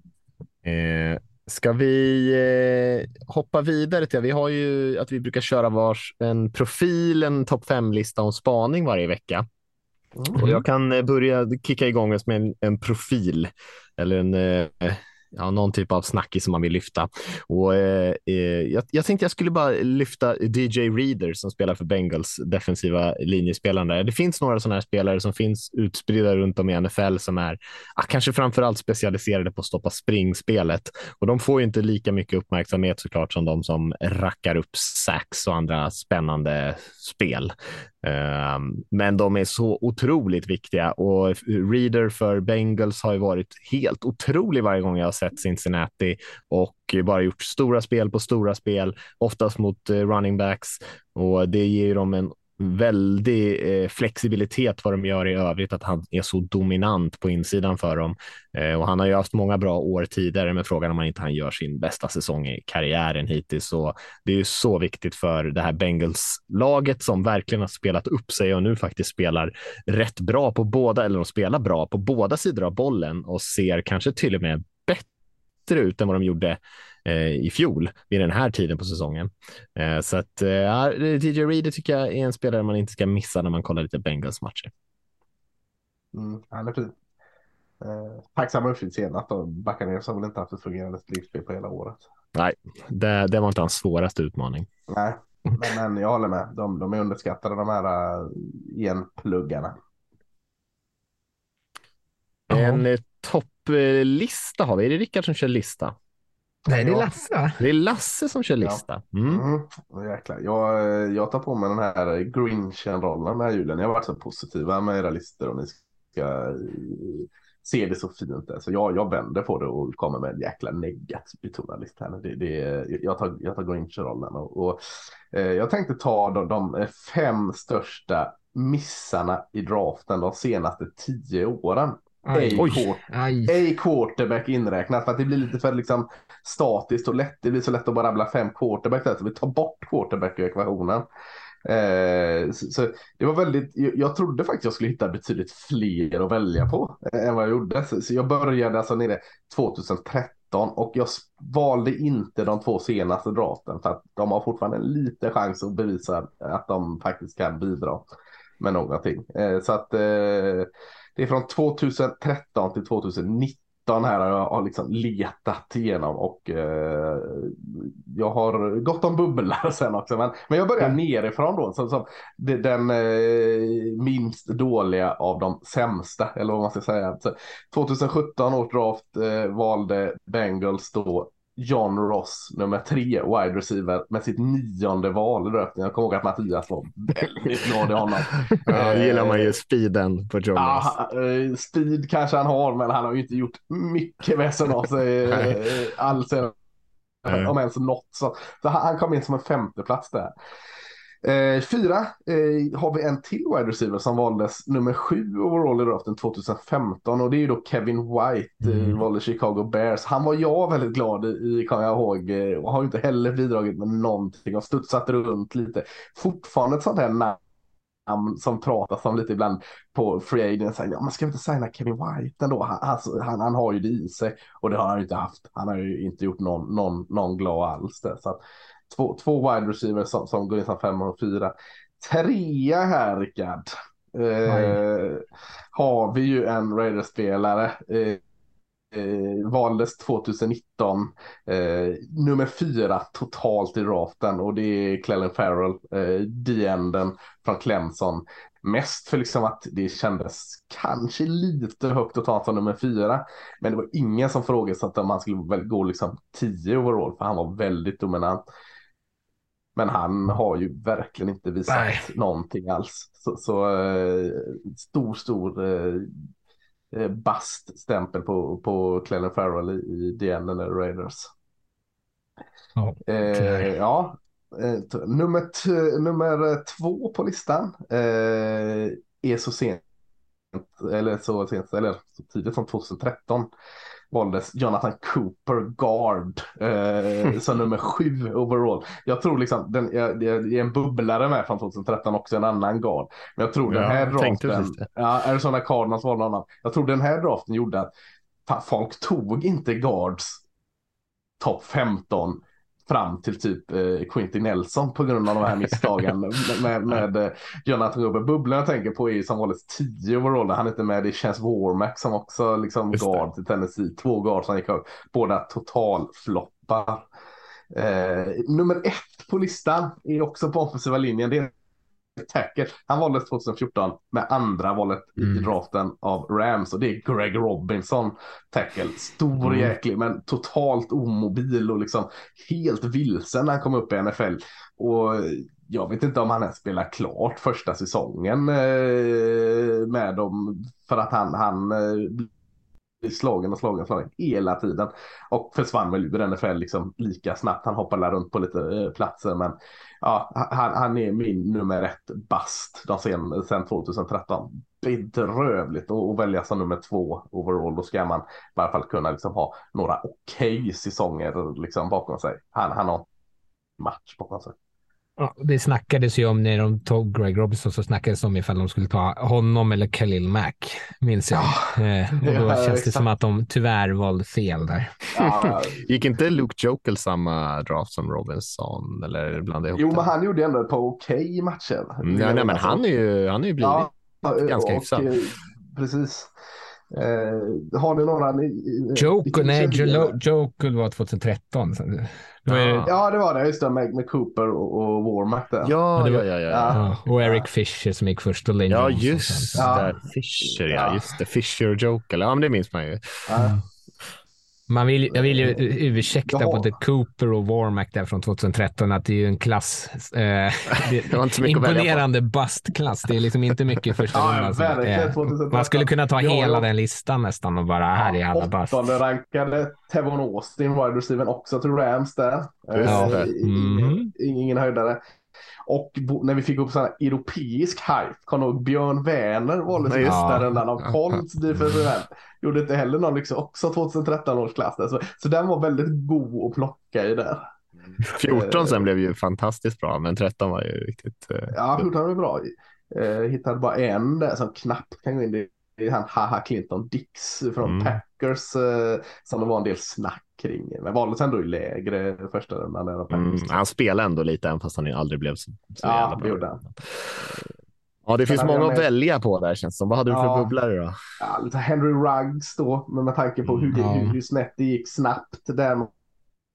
Eh, ska vi eh, hoppa vidare till, vi har ju att vi brukar köra vars en profil, en topp fem-lista om spaning varje vecka. Mm. Och jag kan eh, börja kicka igång med en, en profil eller en eh, ja, någon typ av snackis som man vill lyfta. Och, eh, eh jag, jag tänkte jag skulle bara lyfta DJ Reader som spelar för Bengals defensiva linjespelare. Det finns några sådana här spelare som finns utspridda runt om i NFL som är ah, kanske framför allt specialiserade på att stoppa springspelet och de får ju inte lika mycket uppmärksamhet såklart som de som rackar upp sax och andra spännande spel. Ehm, men de är så otroligt viktiga och Reader för Bengals har ju varit helt otrolig varje gång jag har sett Cincinnati och bara gjort stora spel på stora spel, oftast mot eh, running backs. Och det ger dem en väldig eh, flexibilitet vad de gör i övrigt, att han är så dominant på insidan för dem. Eh, och han har ju haft många bra år tidigare, men frågan om han inte han gör sin bästa säsong i karriären hittills. Så det är ju så viktigt för det här Bengals-laget som verkligen har spelat upp sig och nu faktiskt spelar rätt bra på båda, eller de spelar bra på båda sidor av bollen och ser kanske till och med bättre ut än vad de gjorde i fjol vid den här tiden på säsongen. Eh, så att eh, DJ Reader tycker jag är en spelare man inte ska missa när man kollar lite Bengals matcher. Mm, han är fin. Eh, tacksam uppfylld senast och Buccaneers har väl inte haft ett fungerande slipspel på hela året. Nej, det, det var inte hans svåraste utmaning. Nej, men, men jag håller med. De, de är underskattade de här uh, enpluggarna. En topplista har vi. Är det Rickard som kör lista? Nej, det är Lasse. Det är Lasse som kör lista. Mm. Mm. Jäklar. Jag, jag tar på mig den här Grinchen-rollen den här julen. Jag har varit så positiva med era listor och ni ska eh, se det så fint. Så jag, jag vänder på det och kommer med en jäkla negativ betonad lista. Det, det, jag tar, jag tar Grinchen-rollen och, och eh, jag tänkte ta de, de fem största missarna i draften de senaste tio åren. Oj. quar- Aj. A quarterback inräknat för att det blir lite för liksom statiskt och lätt. Det blir så lätt att bara rabbla fem quarterback där så vi tar bort quarterback ur ekvationen. Eh, så, så det var väldigt, jag, jag trodde faktiskt jag skulle hitta betydligt fler att välja på eh, än vad jag gjorde. Så, så jag började alltså nere 2013 och jag valde inte de två senaste draften för att de har fortfarande en liten chans att bevisa att de faktiskt kan bidra med någonting. Eh, så att eh, det är från 2013 till 2019 här har jag har liksom letat igenom och eh, jag har gått om bubblar sen också. Men, men jag börjar nerifrån då. Som, som den eh, minst dåliga av de sämsta. Eller vad man ska säga. Så 2017 års draft eh, valde Bengals då John Ross, nummer tre, wide receiver, med sitt nionde val i draften. Jag kommer ihåg att Mattias var väldigt glad i honom. Ja, Eh, gillar man ju speeden på John Ross. eh, speed kanske han har, men han har ju inte gjort mycket väsen av sig eh, alls. Om ens något. Så, så han kom in som en femte plats där. Eh, fyra eh, har vi en till wide receiver som valdes nummer sju overall i draften 2015 och det är ju då Kevin White, eh, Mm. valde Chicago Bears. Han var jag väldigt glad i, kan jag ihåg, eh, och har inte heller bidragit med någonting och studsat runt lite. Fortfarande ett sånt här namn som pratas om lite ibland på free agent. Säger, ja, man ska inte signa Kevin White ändå? Han, alltså, han, han har ju det i sig och det har han ju inte haft. Han har ju inte gjort någon, någon, någon glad alls. Där. Så att, två, två wide receivers som, som går in som fem och fyra. Trea här Rickard. Eh, har vi ju en Raiders-spelare. Eh, eh, valdes 2019. Eh, nummer fyra totalt i draften och det är Clellan Farrell, eh, D-enden från Clemson. Mest för liksom att det kändes kanske lite högt att ta som nummer fyra. Men det var ingen som frågade om han skulle väl gå liksom 10 overall för han var väldigt dominant. Men han har ju verkligen inte visat Nej. någonting alls. Så, så eh, stor, stor eh, eh, baststämpel på, på Clellan Farrell i, i DN eller Raiders. Ja, Eh, tyvärr. ja, eh, nummer, nummer två på listan eh, är så sent, eller så sent, eller så tidigt som 2013 valdes Jonathan Cooper Guard eh, som nummer sju overall. Jag tror liksom, den, jag, det är en bubblare med från 2013 också, en annan guard. Men jag tror den Ja, här jag tänkte draften, ja, Arizona Cardinals valde annan. Jag tror den här draften gjorde att fan, folk tog inte guards topp 15 fram till typ eh, Quinty Nelson på grund av de här misstagen med, med, med eh, Jonathan Cooper. Bubblan jag tänker på är ju som valdes 10 overall. Han är inte med. Är Chance Warmack som också liksom Just det. guard till Tennessee. Två guard som gick upp. Båda totalfloppar. Eh, nummer ett på listan är också på offensiva linjen. Det är tackle. Han valdes 2014 med andra valet i Mm. draften av Rams och det är Greg Robinson tackle. Stor Mm. jäklig men totalt omobil och liksom helt vilsen när han kom upp i NFL. Och jag vet inte om han ens spelar klart första säsongen eh, med dem för att han, han eh, slagen och slagen och slagen hela tiden. Och försvann väl ur NFL liksom lika snabbt. Han hoppade runt på lite eh, platser men ja, han, han är min nummer ett bast de sen, sen 2013. Bedrövligt att välja som nummer två overall. Då ska man i alla fall kunna liksom ha några okej säsonger liksom bakom sig. Han, han har match bakom sig. Ja, det snackades ju om när de tog Greg Robinson så snackades det om ifall de skulle ta honom eller Khalil Mack, minns jag. Eh, och då Ja, känns det exakt. som att de tyvärr valde fel där. Ja, Gick inte Luke Jokel samma draft som Robinson? Eller blandade ihop jo, det? men han gjorde ändå ett par okej matcher. Mm, ja, nej, men han är ju, han är ju blivit Ja, ganska och, hyfsad. eh, Precis. Eh, har ni några? Ni, Jokel, nej, Jokel var 2013. Så det var ju, Ja. Ja, det var det. Just det, med, med Cooper och, och Warmack. Ja, det ja, ja, ja. Ja. och Eric Fisher som gick först och Lane Ja, just det. Fisher, ja. Ja. Just det. Fisher och Jokel. Ja, men det minns man ju. Ja. Man vill, jag vill ju ursäkta Jaha. både Cooper och Warmack där från 2013 att det är ju en klass. Eh, det, var inte mycket imponerande bastklass. Det är liksom inte mycket första Ja, rundan. eh, 2013. man skulle kunna ta Ja, hela ja. den listan nästan och bara här är alla bast. Åttonde rankade Tevon Austin, wide receiver också till Rams där. Eh, Mhm. ingen höjdare. Och när vi fick upp sån här europeisk hype, kom ihåg Björn Werner valdes Ja, där den av defensive end. Gjorde inte heller någon liksom också 2013 års klass där. Så, så den var väldigt god att plocka i där. 14 sen blev ju fantastiskt bra, men 13 var ju riktigt... eh, Ja, 14 var bra. Eh, hittade bara en där som knappt kan gå in. Det är han Haha Clinton Dix från Mm. Packers eh, som det var en del snack kring. Men valdes ändå i lägre första rundan. Mm, han spelade ändå lite, även fast han aldrig blev så, så Ja, jävla bra. gjorde han. Ja, det finns många att välja på där känns det som. Vad hade du för Ja. bubblare då? Ja, Henry Ruggs då, men med tanke på hur, det, Mm, hur, hur snett det gick snabbt där med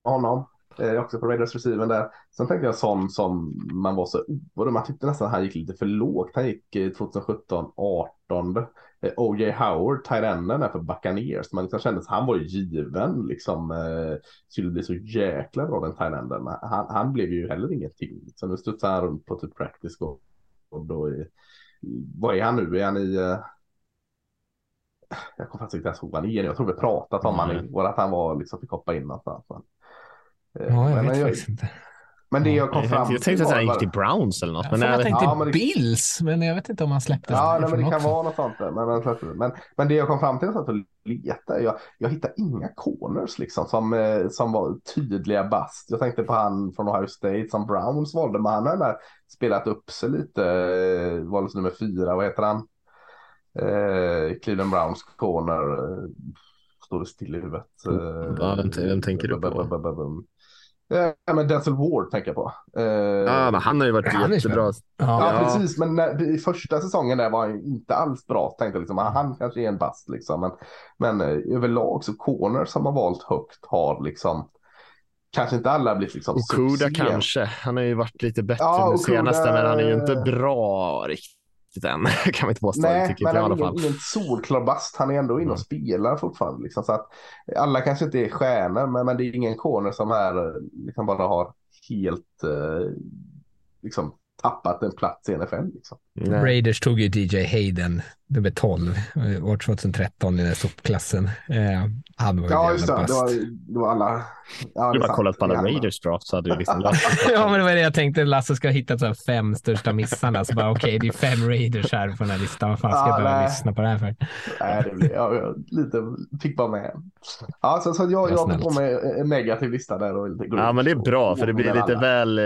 honom. Eh, också på Raiders receiven där. Sen tänkte jag sån som man var så orolig. Man tyckte nästan han gick lite för lågt. Han gick eh, 2017 18. Eh, O.J. Howard, tight enden där för Buccaneers. Man liksom kände att han var given liksom. Eh, skulle bli så jäkla bra den tight enden. Men Han, han blev ju heller ingenting. Så nu studsar han runt på typ practice och, och då i, vad är han nu? Är han i eh, jag kommer faktiskt inte ens ihåg vad han är. Jag tror vi pratat om Nej. han igår, att han var liksom fick hoppa in någonstans. Men, eh, Ja, jag men, vet jag, faktiskt inte. Men det jag kom Jag fram tänkte, jag tänkte att han gick till Browns eller något. Jag, Men jag jag vet- tänkte Ja, men det- Bills, men jag vet inte om han släpptes Ja, nej, men det kan också. vara något sånt. där. Men, men, men, men det jag kom fram till var att leta. Jag, jag hittade inga corners liksom som, eh, som var tydliga bast. Jag tänkte på han från Ohio State som Browns valde. Men han har där spelat upp sig lite. Eh, valdes nummer fyra. Vad heter han? Eh, Cleveland Browns corner. Eh, står det still i huvudet. Eh, Ja, vem- vem tänker du på? Ja, men Denzel Ward tänker jag på. Eh, Ja, men han har ju varit Han är jättebra. Ja, Ja. precis. Men när, i första säsongen där var han ju inte alls bra. Tänkte liksom, ah, han kanske är en bast liksom. Men, men eh, överlag så corner som har valt högt har liksom kanske inte alla blivit liksom Okuda kanske. Han har ju varit lite bättre Ja, nu senaste, men han är ju inte bra riktigt än. kan vi inte påstå. Nej, tycker men inte jag i han alla är fall. ingen, solklar bast. Han är ändå inne Mm. och spelar fortfarande. Liksom, så att alla kanske inte är stjärnor, men, men det är ingen corner som här liksom bara har helt eh, liksom, tappat en plats i NFL. Liksom. Nej. Raiders tog ju DJ Hayden, nummer 12, eh, år 2013 i den här soppklassen. Eh, han var ju Ja, just det. Det var, det var alla. Ja, Du bara kollat på alla. Raiders draft så hade du liksom. Ja, men det var det jag tänkte. Lasse ska hitta så här fem största missarna. Så bara okej, det är fem Raiders här på den här listan. Vad fan ska Ja, jag behöva nej. lyssna på det här för? Nej, det blir, jag, jag lite, fick bara med. Ja, så, så jag, jag på mig en negativ lista där. Och lite Ja, men det är bra, för det blir lite alla. väl, eh,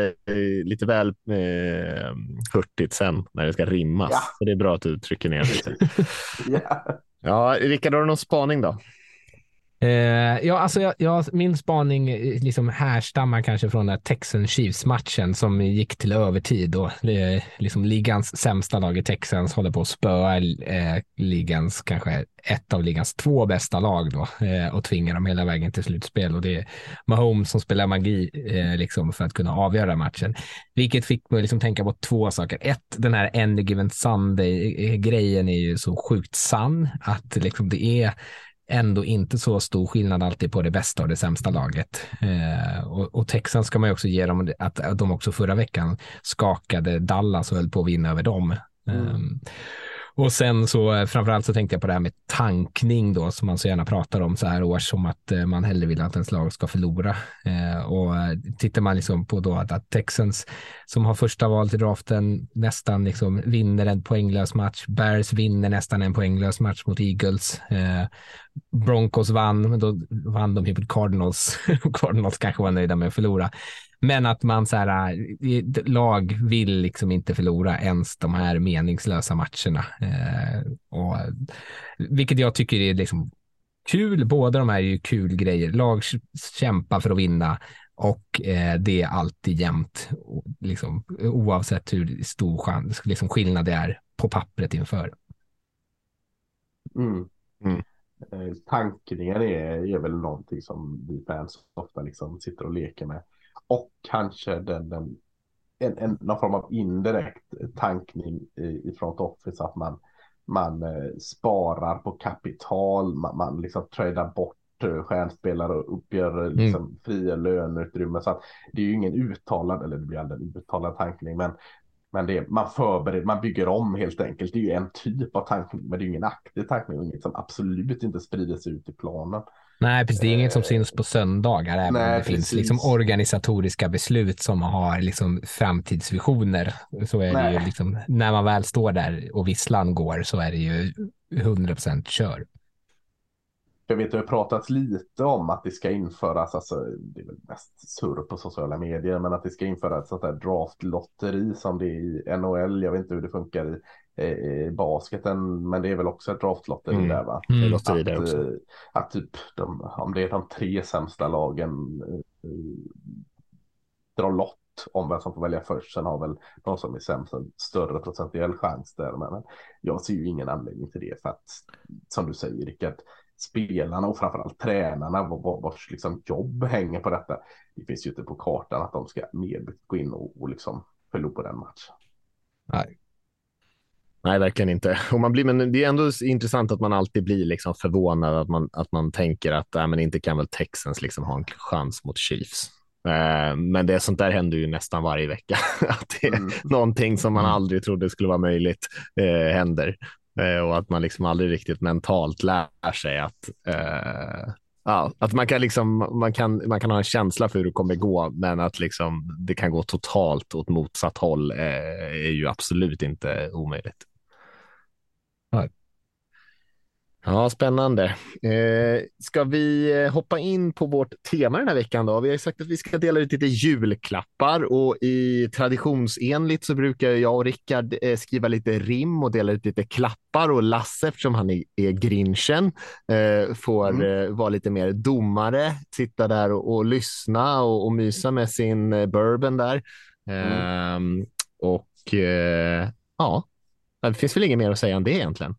lite väl eh, hurtigt sen när det ska rimmas. Ja. Så det är bra att du trycker ner lite. Ja. Ja, Rickard, har du någon spaning då? Eh, ja, alltså jag, jag, min spaning eh, liksom härstammar kanske från den här Texan Chiefs-matchen som gick till övertid och eh, liksom ligans sämsta lag i Texans håller på att spöa eh, ligans kanske ett av ligans två bästa lag då eh, och tvingar dem hela vägen till slutspel och det är Mahomes som spelar magi eh, liksom för att kunna avgöra matchen. Vilket fick mig liksom tänka på två saker. Ett, den här Any Given Sunday-grejen är ju så sjukt sann att liksom det är ändå inte så stor skillnad alltid på det bästa och det sämsta laget. Eh, och, och Texans ska man också ge dem att att de också förra veckan skakade Dallas och höll på att vinna över dem. Mm. Och sen så eh, framförallt så tänkte jag på det här med tankning då som man så gärna pratar om så här års som att eh, man hellre vill att ens lag ska förlora. Eh, och tittar man liksom på då att, att Texans som har första val till draften nästan liksom vinner en poänglös match. Bears vinner nästan en poänglös match mot Eagles. Broncos vann, men då vann de ju mot Cardinals. Cardinals kanske var nöjda med att förlora. Men att man så här, eh, lag vill liksom inte förlora ens de här meningslösa matcherna. Eh, och, vilket jag tycker är liksom kul. Båda de här är ju kul grejer. Lag kämpar för att vinna och eh, det är alltid jämnt. Liksom, oavsett hur stor chans, liksom skillnad det är på pappret inför. Mm. Mm. Eh, Tankningen är, är väl någonting som vi fans ofta liksom sitter och leker med. Och kanske den, den, en, en, någon form av indirekt tankning i, front office. Att man, man eh, sparar på kapital, man, man liksom tradar bort eh, stjärnspelare och uppgör eh, liksom, fria löneutrymme. Så att det är ju ingen uttalad, eller det blir aldrig en uttalad tankning, men men det är, man förbereder, man bygger om helt enkelt. Det är ju en typ av tankning, men det är ju ingen aktiv tankning och inget som absolut inte sprider sig ut i planen. Nej, precis. Det är inget som syns på söndagar, även Nej, om det finns precis. liksom organisatoriska beslut som har liksom framtidsvisioner. Så är det ju liksom, när man väl står där och visslan går så är det ju 100% kör. Jag vet att det har pratats lite om att det ska införas, alltså det är väl mest surr på sociala medier, men att det ska införas ett sånt där draftlotteri som det är i NHL. Jag vet inte hur det funkar i, eh, i basketen, men det är väl också ett draftlotteri Mm. där va? Mm. låter i Att, det också. eh, att typ de, om det är de tre sämsta lagen eh, drar lott om vem som får välja först. Sen har väl de som är sämst en större procentuell chans där. Men jag ser ju ingen anledning till det för att som du säger Rickard, spelarna och framförallt tränarna vars liksom jobb hänger på detta. Det finns ju inte på kartan att de ska medvetet gå in och, och liksom förlora den matchen. Nej, verkligen inte. Och man blir, men det är ändå intressant att man alltid blir liksom förvånad att man, att man tänker att äh, men inte kan väl Texans liksom ha en chans mot Chiefs. Eh, men det sånt där händer ju nästan varje vecka. att det är Mm. någonting som man aldrig trodde skulle vara möjligt eh, händer. Eh, och att man liksom aldrig riktigt mentalt lär sig att eh, Ja, att man kan, liksom, man, kan, man kan ha en känsla för hur det kommer gå, men att liksom, det kan gå totalt åt motsatt håll eh, är ju absolut inte omöjligt. Nej. Ja, spännande. Eh, ska vi eh, hoppa in på vårt tema den här veckan då? Vi har sagt att vi ska dela ut lite julklappar och i traditionsenligt så brukar jag och Rickard eh, skriva lite rim och dela ut lite klappar och Lasse, eftersom han är, är grinchen, eh, får Mm. eh, vara lite mer domare, sitta där och, och lyssna och, och mysa med sin eh, bourbon där. Ehm, och ja, det finns väl inget mer att säga än det egentligen.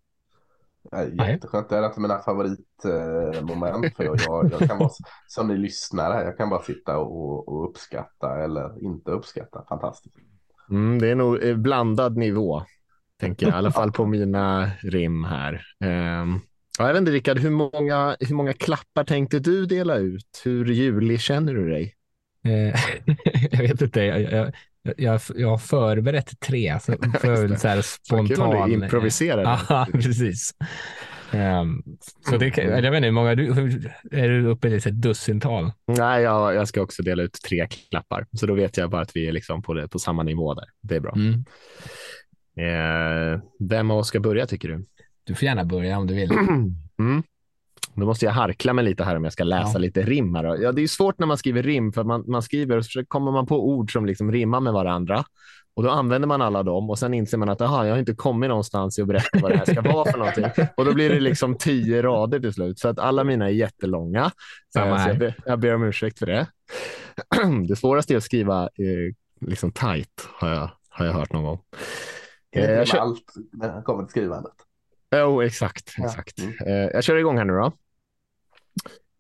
Nej. Jätteskönt, det är ett av mina favoritmoment. För jag, jag, jag kan vara, som ni lyssnar här, jag kan bara sitta och, och uppskatta eller inte uppskatta. Fantastiskt. Mm, det är nog blandad nivå, tänker jag, i alla fall på mina rim här. Um, ja, jag vet inte, Rickard, hur många, hur många klappar tänkte du dela ut? Hur julig känner du dig? Eh, jag vet inte, jag, jag, jag, jag har förberett tre, så får jag så här spontan... du improviserar. Ja, precis. Ehm, så det kan, jag vet inte hur många du, är du uppe i ett dussintal? Nej, jag, jag ska också dela ut tre klappar, så då vet jag bara att vi är liksom på, det, på samma nivå där. Det är bra. Mm. Eh, vem av oss ska börja tycker du? Du får gärna börja om du vill. Mm. Då måste jag harkla mig lite här om jag ska läsa Ja. lite rim. Här. Ja, det är svårt när man skriver rim, för man, man skriver och så kommer man på ord som liksom rimmar med varandra. Och då använder man alla dem och sen inser man att aha, jag har inte kommit någonstans i att berätta vad det här ska vara för någonting. Och då blir det liksom tio rader till slut. Så att alla mina är jättelånga. Samma så jag, ber, jag ber om ursäkt för det. Det svåraste är att skriva eh, liksom tight, har jag, har jag hört någon gång. Det Eh, jag kör- allt när det kommer till skrivandet? Jo, exakt. Ja. exakt. Mm. Eh, jag kör igång här nu då.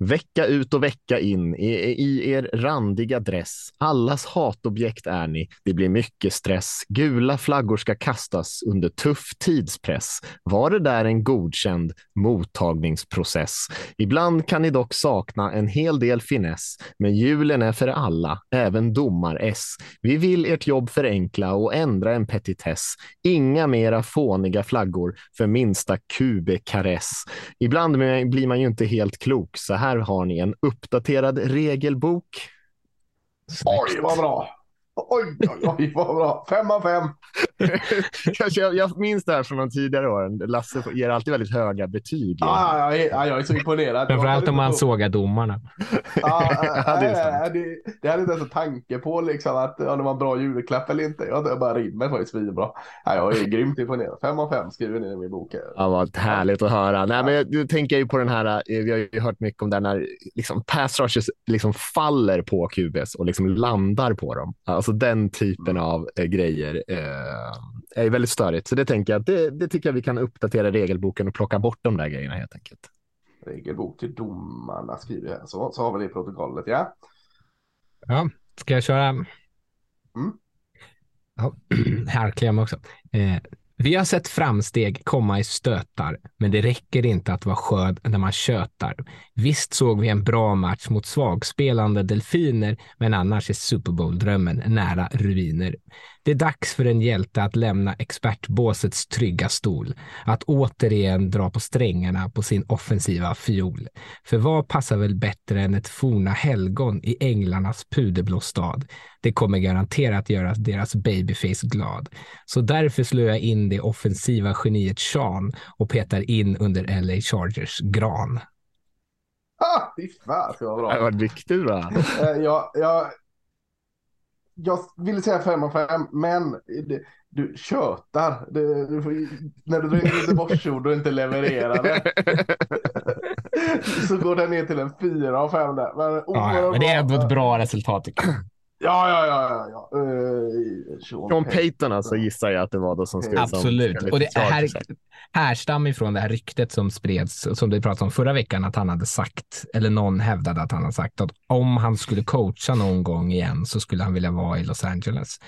Vecka ut och vecka in i, i er randiga dress. Allas hatobjekt är ni. Det blir mycket stress. Gula flaggor ska kastas under tuff tidspress. Var det där en godkänd mottagningsprocess? Ibland kan ni dock sakna en hel del finess, men julen är för alla, även domar-S. Vi vill ert jobb förenkla och ändra en petitess. Inga mera fåniga flaggor för minsta kubekaress. Ibland blir man ju inte helt klok, så här här har ni en uppdaterad regelbok. Oj, vad bra! Oj, oj, oj, vad bra! Fem av fem! Kanske jag, jag minns det här från de tidigare åren. Lasse ger alltid väldigt höga betyg. Ah, jag, är, ja, jag är så imponerad. Framförallt om man så... sågar domarna. Ja, Ja, det är det, sant. det, det hade inte ens en tanke på liksom att ja, det var en bra julklapp eller inte. Jag, jag bara rimmet var ju svinbra. Ja, jag är grymt imponerad. Fem av fem skriver ni i min bok. Ja, vad härligt att höra. Nej, men jag, nu tänker jag ju på den här, eh, vi har ju hört mycket om det när liksom, pass rushes liksom faller på QBs och liksom landar på dem. Alltså den typen av eh, grejer eh, är ju väldigt störigt. Så det tänker jag, att det, det tycker jag vi kan uppdatera regelboken och plocka bort de där grejerna helt enkelt. Regelbok till domarna skriver jag här. Så, så har vi det i protokollet. Ja. Ja, ska jag köra? Mm. Ja, jag mig också. Eh, vi har sett framsteg komma i stötar, men det räcker inte att vara skörd när man tjötar. Visst såg vi en bra match mot svagspelande delfiner, men annars är Super Bowl-drömmen nära ruiner. Det är dags för en hjälte att lämna expertbåsets trygga stol, att återigen dra på strängarna på sin offensiva fiol. För vad passar väl bättre än ett forna helgon i änglarnas puderblå stad? Det kommer garanterat göra deras babyface glad. Så därför slår jag in det offensiva geniet Sean och petar in under LA Chargers gran. Ah, fy fan så bra. Det var riktigt bra. Eh, jag, jag, jag ville säga 5 av 5, men det, du tjötar. Det, du får, när du drar in Göteborgsord och inte levererar det. så går den ner till en 4 av 5 där. Men, ja, men det är ändå ett bra resultat. Ja, ja, ja. ja. Uh, Sean Payton alltså gissar jag att det var då som skrev Absolut. och det här härstammar ifrån det här ryktet som spreds, som det pratade om förra veckan, att han hade sagt, eller någon hävdade att han hade sagt att om han skulle coacha någon gång igen så skulle han vilja vara i Los Angeles.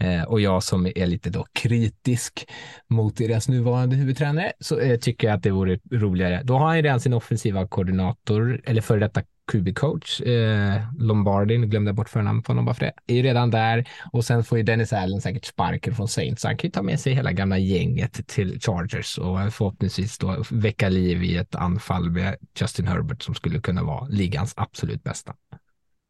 Eh, och jag som är lite då kritisk mot deras nuvarande huvudtränare så eh, tycker jag att det vore roligare. Då har han ju redan sin offensiva koordinator, eller före detta QB-coach. Eh, Lombardi, nu glömde jag bort förnamnet på honom bara för det, är ju redan där. Och sen får ju Dennis Allen säkert sparken från Saints. Så han kan ju ta med sig hela gamla gänget till Chargers och förhoppningsvis då väcka liv i ett anfall med Justin Herbert som skulle kunna vara ligans absolut bästa.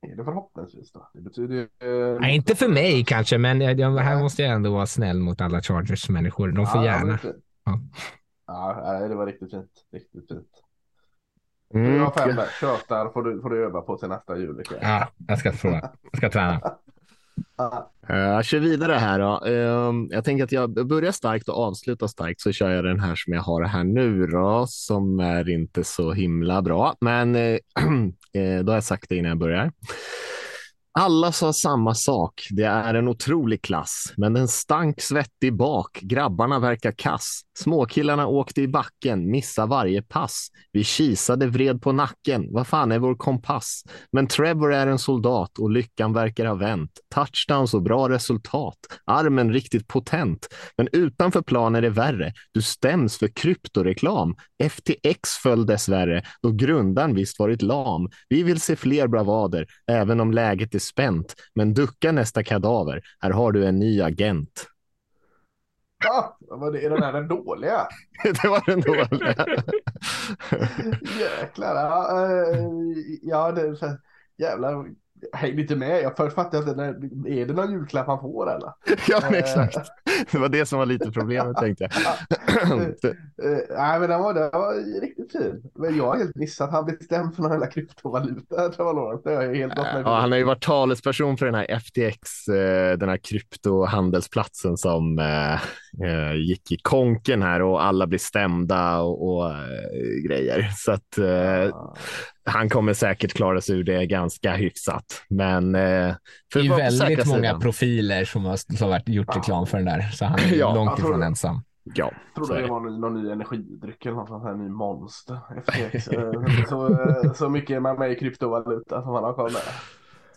Är det förhoppningsvis då? Det betyder eh, Nej, inte för mig kanske, men jag, här måste jag ändå vara snäll mot alla Chargers-människor. De får ja, gärna. Ja. ja, det var riktigt fint. Riktigt fint. Mm. Du har fem där. Tjötar får du, får du öva på till nästa jul. Ja, jag ska, få, jag ska träna. Eh, jag kör vidare här. Då. Ehm, jag tänker att jag börjar starkt och avslutar starkt så kör jag den här som jag har här nu då, som är inte så himla bra. Men eh, eh, då har jag sagt det innan jag börjar. Alla sa samma sak. Det är en otrolig klass, men den stank svettig bak. Grabbarna verkar kass. Småkillarna åkte i backen, missa varje pass. Vi kisade, vred på nacken. Vad fan är vår kompass? Men Trevor är en soldat och lyckan verkar ha vänt. Touchdowns och bra resultat. Armen riktigt potent. Men utanför plan är det värre. Du stäms för kryptoreklam. FTX föll dessvärre, då grundaren visst varit lam. Vi vill se fler bravader, även om läget är spänt. Men ducka nästa kadaver. Här har du en ny agent. Ja, det, är den här den dåliga? det var den dåliga. Jäklar. Ja, äh, ja det är så jävlar häng lite med. Jag först fattade att det är det någon julklapp man får eller? ja, men exakt. Det var det som var lite problemet tänkte jag. Eh, nej, men den var, den var riktigt fin. Men jag har helt missat. Han blev stämd för någon jävla kryptovaluta. Det har jag helt ja, han har ju varit talesperson för den här FTX, eh, den här kryptohandelsplatsen som eh, gick i konken här och alla blir stämda och, och grejer. Så att ja han kommer säkert klara sig ur det ganska hyfsat. Men eh, för det är väldigt många sidan. profiler som har, som har varit, gjort reklam för den där, så han är ja, långt ifrån ensam. Ja, jag trodde det var någon, någon ny energidryck eller något sånt här ny monster. FTX. Eh, så, eh, så mycket man med i kryptovaluta som man har koll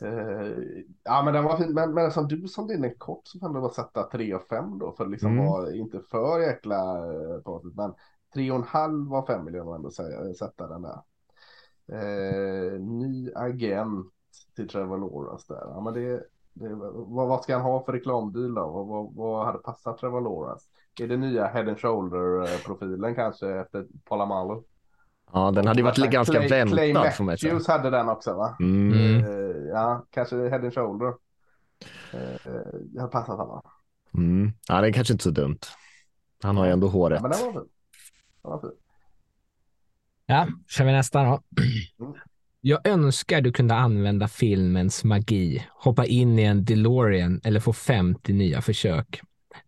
Uh, ja men den var fin, men, men som du som din är kort så kan du bara sätta 3 och 5 då för att liksom mm. vara inte för jäkla uh, men 3,5 av 5 miljoner ändå säga, sätta den där. Eh, ny agent till Trevor Lawrence där. Ja, men det, det, vad, vad ska han ha för reklamdeal då? Vad, vad, vad hade passat Trevor Lawrence? Är det nya head and shoulder-profilen kanske efter Polamalu? Ja, den hade ju varit ganska Clay, väntad. Clay Matthews hade den också va? Mm. Uh, ja, kanske head and shoulder. Uh, jag har passat honom. Mm. Ja, det är kanske inte så dumt. Han har ju ändå håret. Ja, men den var fin. Den var fin. Ja, kör vi nästa då. Jag önskar du kunde använda filmens magi, hoppa in i en DeLorean eller få 50 nya försök.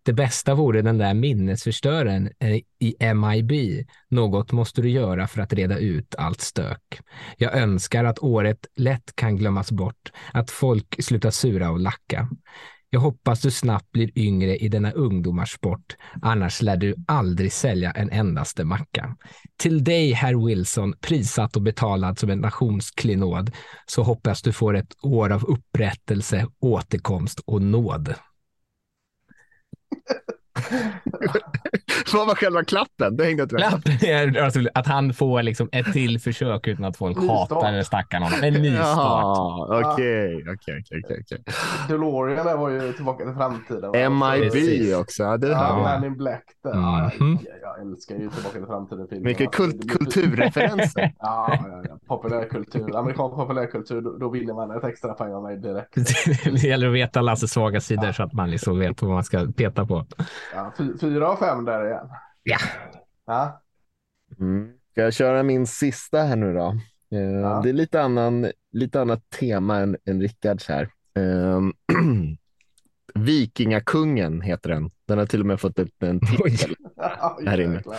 Det bästa vore den där minnesförstören eh, i MIB. Något måste du göra för att reda ut allt stök. Jag önskar att året lätt kan glömmas bort, att folk slutar sura och lacka. Jag hoppas du snabbt blir yngre i denna ungdomarsport, annars lär du aldrig sälja en endaste macka. Till dig, herr Wilson, prissatt och betalad som en nationsklinod, så hoppas du får ett år av upprättelse, återkomst och nåd. Vad var själva klappen? Det hängde inte med. Klappen är alltså att han får liksom ett till försök utan att folk Nystart. hatar eller stackar honom. En ny start. Jaha, okej, okej, okej. DeLorean där var ju tillbaka till framtiden. MIB Precis. också, det Ja, Man in Black där. Mhm. Ja, jag älskar ju Tillbaka till framtiden-filmer. Mycket kult, kulturreferenser. Ja, ja, ja. populärkultur. Amerikansk populärkultur, då, då vinner man ett extra poäng av mig direkt. Det gäller att veta Lasses svaga sidor så att man liksom vet vad man ska peta på. Ja, fyra av fem där igen. Ja. Ja, Mm. Ska jag köra min sista här nu då? Eh, Ja. Det är lite, annan, lite annat tema än, än Rickards här. Eh, Vikingakungen heter den. Den har till och med fått ett, en titel. Här inne.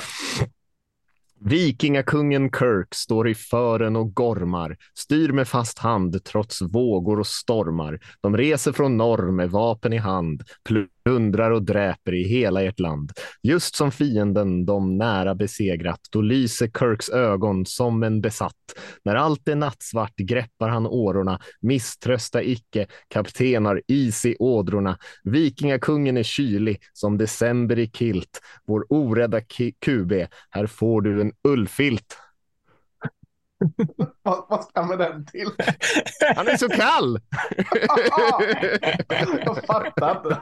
Vikingakungen Kirk står i fören och gormar, styr med fast hand trots vågor och stormar. De reser från norr med vapen i hand, dundrar och dräper i hela ert land. Just som fienden de nära besegrat, då lyser Kirks ögon som en besatt. När allt är nattsvart greppar han årorna, misströsta icke, kapten har is i ådrorna. Vikingakungen är kylig som december i kilt, vår orädda QB, här får du en ullfilt. Vad, vad ska med den till? Han är så kall! jag fattar inte.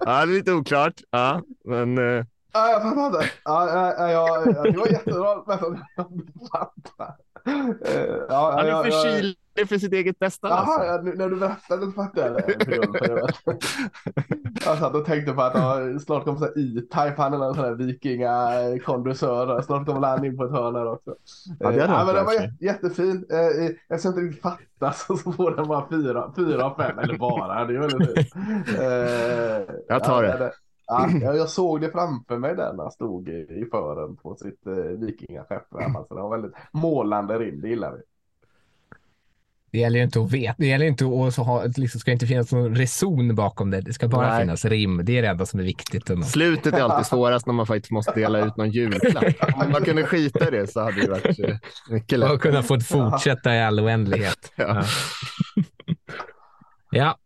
ja, det är lite oklart. Ja, men eh, Ja, jag fattar inte. Ja, ja, ja, ja, det var jättebra. Men jag inte fattar. Eh, Ja, han ja, är för ja, kylig för sitt eget bästa. Jaha, Alltså. ja, nu, när du berättade så fattade jag det. Det- det. Jag satt och tänkte på att ja, snart kommer E-Type, han är någon sån här vikingakondensör. Snart kommer han in på ett hörn här också. Ja, det Eh, varit men den var jättefin. Eh, Jag inte riktigt fatta så, får den bara fyra, fyra av fem. Eller bara, det är väldigt fint. Eh, Jag tar ja, det. Ja, jag såg det framför mig där när han stod i, fören på sitt eh, vikingaskepp. Alltså, det var väldigt målande rim, det gillar vi. Det gäller ju inte att veta. Det gäller inte att ha, det liksom ska inte finnas någon reson bakom det. Det ska bara Nej. finnas rim. Det är det enda som är viktigt. ändå. Slutet är alltid svårast när man faktiskt måste dela ut någon julklapp. Om man kunde skita i det så hade det varit eh, mycket Och lätt. kunna få fortsätta i all oändlighet. Ja. Ja,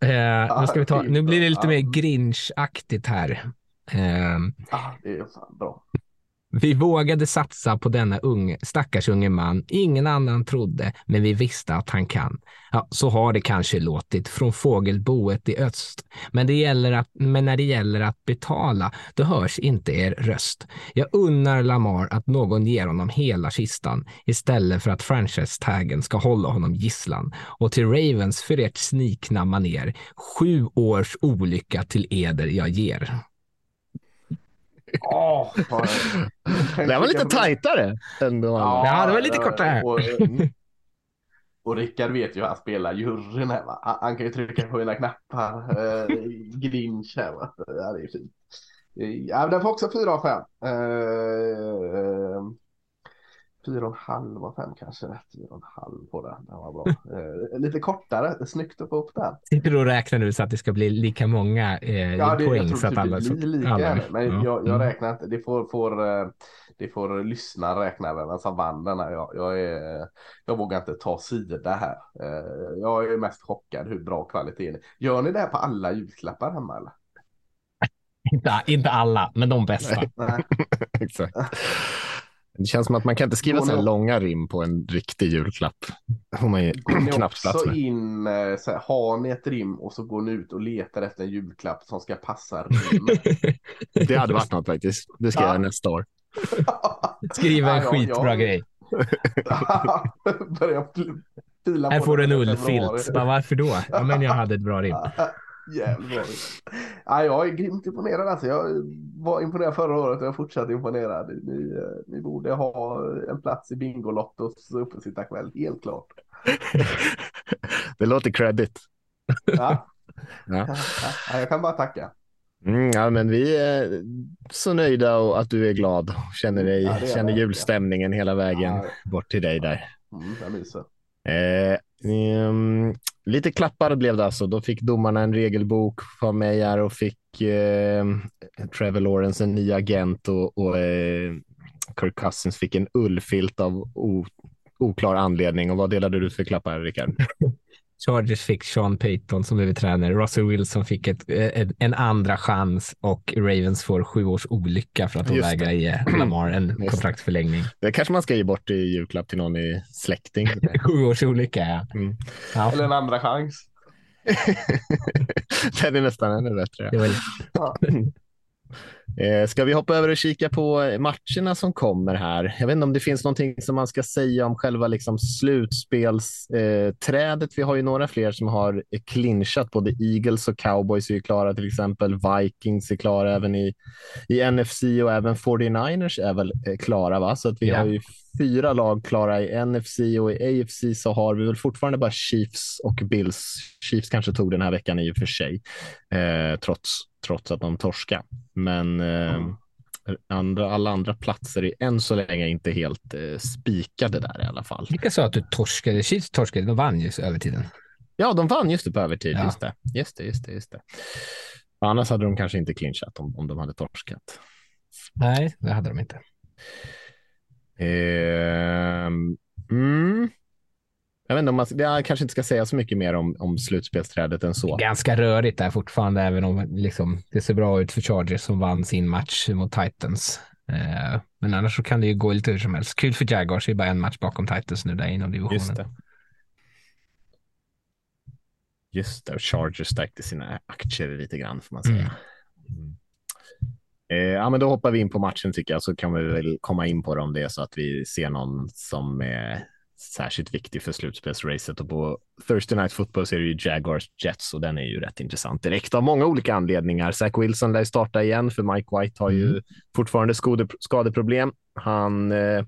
eh, nu, ska vi ta, nu blir det lite mer Grinch-aktigt här. Eh, Ah, det är fan bra. Vi vågade satsa på denna unge, stackars unge man. Ingen annan trodde, men vi visste att han kan. Ja, så har det kanske låtit från fågelboet i öst. Men, det gäller att, men när det gäller att betala, då hörs inte er röst. Jag unnar Lamar att någon ger honom hela kistan istället för att franchise-taggen ska hålla honom gisslan. Och till Ravens för ert snikna maner, sju års olycka till eder jag ger. Fan. Det var lite tajtare än de andra. Ja, det var lite kortare. Och, och Rickard vet ju hur han spelar juryn här va. Han, kan ju trycka på mina knappar. Eh, Grinch här va. Ja, det är fint. Eh, Ja, den får också fyra av fem. Fyra och en halv av fem kanske. Fyra och en halv på den. Den var bra. Eh, lite kortare. Snyggt att få upp den. Sitter du och räknar nu så att det ska bli lika många eh, Ja, det, poäng? jag tror så att typ alla, det blir lika. alla- men ja. jag, jag Mm. räknar inte. Det får, får, eh, det får lyssnaren räkna vem som vann den här. Jag, jag, är, jag vågar inte ta sida här. Eh, Jag är mest chockad hur bra kvaliteten är. Gör ni det här på alla julklappar hemma eller? Inte, inte alla, men de bästa. Nej. Exakt. Det känns som att man kan inte skriva så långa rim på en riktig julklapp. Det får man ju knappt plats med. in, eh, så här, har ni ett rim och så går ni ut och letar efter en julklapp som ska passa rim? Det hade varit något faktiskt. Det ska jag Ja. göra nästa år. Skriva en Ja, skitbra ja. grej. Börja fila Här på får du en ullfilt. Varför då? Ja, men jag hade ett bra rim. Jävligt bra. Ja, jag är grymt imponerad alltså. Jag var imponerad förra året och jag är fortsatt imponerad. Ni, eh, ni borde ha en plats i Bingolottos uppesittarkväll, helt klart. Det låter credit. Ja. Ja. Ja, jag kan bara tacka. Mm, ja, men vi är så nöjda och att du är glad. Känner, dig, Ja, känner julstämningen hela vägen bort till dig där. Mm, jag. Eh, lite klappar blev det alltså. Då fick domarna en regelbok för mig här och fick eh, Trevor Lawrence en ny agent och, och eh, Kirk Cousins fick en ullfilt av o, oklar anledning. Och vad delade du för klappar, Rickard? Chargers fick Sean Payton som huvudtränare, Russell Wilson fick ett, ett, en andra chans och Ravens får sju års olycka för att de vägrar ge Lamar en kontraktsförlängning. Det kanske man ska ge bort i julklapp till någon i släkting. sju års olycka, ja. Mm. ja. Eller en andra chans. Den är nästan ännu bättre. Det ja. Eh, ska vi hoppa över och kika på matcherna som kommer här? Jag vet inte om det finns någonting som man ska säga om själva liksom slutspelsträdet. Vi har ju några fler som har clinchat. Både Eagles och Cowboys är ju klara till exempel. Vikings är klara även i, i NFC och även 49ers är väl eh, klara. Va? Så att vi yeah. har ju fyra lag klara i NFC och i AFC så har vi väl fortfarande bara Chiefs och Bills. Chiefs kanske tog den här veckan i och för sig, eh, trots, trots att de torska. Men eh, mm. andra, alla andra platser är än så länge inte helt eh, spikade där i alla fall. Vilka sa att du torskade? Chiefs torskade, de vann ju övertiden. Ja, de vann just det på övertid. Ja. Just, det. just det, just det, just det. Annars hade de kanske inte clinchat om, om de hade torskat. Nej, det hade de inte. Eh, mm. Jag vet inte om man, jag kanske inte ska säga så mycket mer om, om slutspelsträdet än så. Ganska rörigt där fortfarande, även om liksom, det ser bra ut för Chargers som vann sin match mot Titans. Eh, men annars så kan det ju gå lite hur som helst. Kul för Jaguars, det är bara en match bakom Titans nu där inom divisionen. Just det. Just det, och Chargers stärkte sina aktier lite grann får man säga. Mm. Eh, ja, men då hoppar vi in på matchen tycker jag, så kan vi väl komma in på det om det är så att vi ser någon som är särskilt viktig för slutspelsracet och på Thursday Night Football så är det ju Jaguars Jets och den är ju rätt intressant direkt av många olika anledningar. Zach Wilson lär starta igen för Mike White har ju mm. fortfarande skade, skadeproblem. Han eh,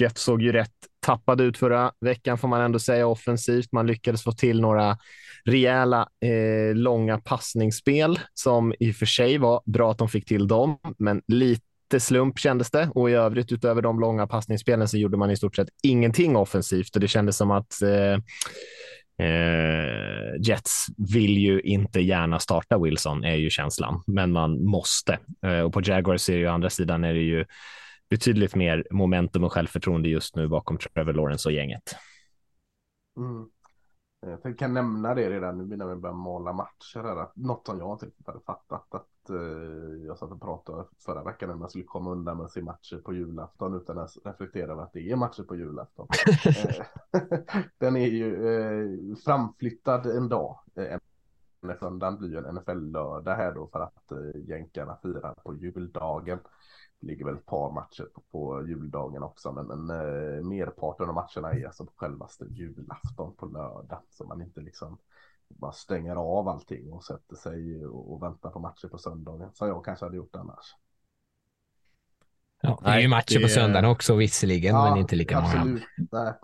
Jets såg ju rätt tappad ut förra veckan får man ändå säga offensivt. Man lyckades få till några rejäla eh, långa passningsspel som i och för sig var bra att de fick till dem, men lite slump kändes det och i övrigt utöver de långa passningsspelen så gjorde man i stort sett ingenting offensivt och det kändes som att eh, Eh, Jets vill ju inte gärna starta Wilson, är ju känslan, men man måste. Eh, och på Jaguars är det ju andra sidan är det ju betydligt mer momentum och självförtroende just nu bakom Trevor Lawrence och gänget. Mm. Eh, jag kan nämna det redan nu innan vi börjar måla matcher. Här, något som jag inte riktigt hade fattat. Att, eh, jag satt och pratade förra veckan om man skulle komma undan med sin matcher på julafton utan att reflektera över att det är matcher på julafton. Eh, den är ju eh, framflyttad en dag. Eh, NFL blir ju en NFL-lördag här då för att eh, jänkarna firar på juldagen ligger väl ett par matcher på, på juldagen också, men, men eh, merparten av matcherna är alltså på självaste julafton på lördag, så man inte liksom bara stänger av allting och sätter sig och, och väntar på matcher på söndagen, som jag kanske hade gjort annars. Ja, det är ju matcher på söndagen också visserligen, ja, men inte lika absolut. många.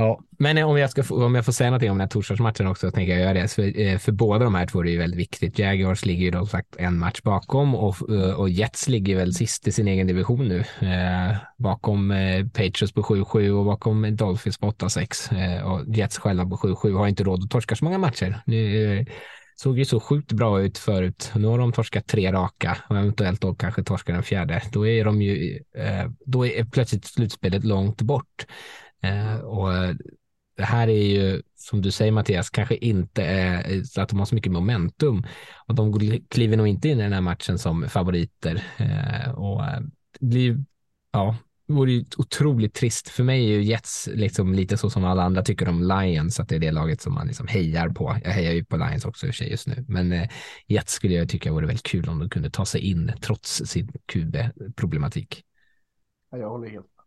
Ja, men om jag, ska få, om jag får säga någonting om den här torsdagsmatchen också, så tänker jag göra det. För, eh, för båda de här två är det ju väldigt viktigt. Jaguars ligger ju då sagt en match bakom och, eh, och Jets ligger väl sist i sin egen division nu. Eh, bakom eh, Patriots på 7-7 och bakom Dolphins på 8-6. Eh, och Jets själva på 7-7 har inte råd att torska så många matcher. Nu, eh, såg ju så sjukt bra ut förut. Nu har de torskat tre raka och eventuellt då kanske torskar den fjärde. Då är de ju, eh, då är plötsligt slutspelet långt bort. Eh, och det här är ju, som du säger Mattias, kanske inte är så att de har så mycket momentum. Och de kliver nog inte in i den här matchen som favoriter. Eh, och det blir, ja, det vore ju otroligt trist. För mig är ju Jets liksom lite så som alla andra tycker om Lions, att det är det laget som man liksom hejar på. Jag hejar ju på Lions också i och för sig just nu, men eh, Jets skulle jag tycka vore väldigt kul om de kunde ta sig in trots sin QB-problematik. Ja, jag håller helt Eh,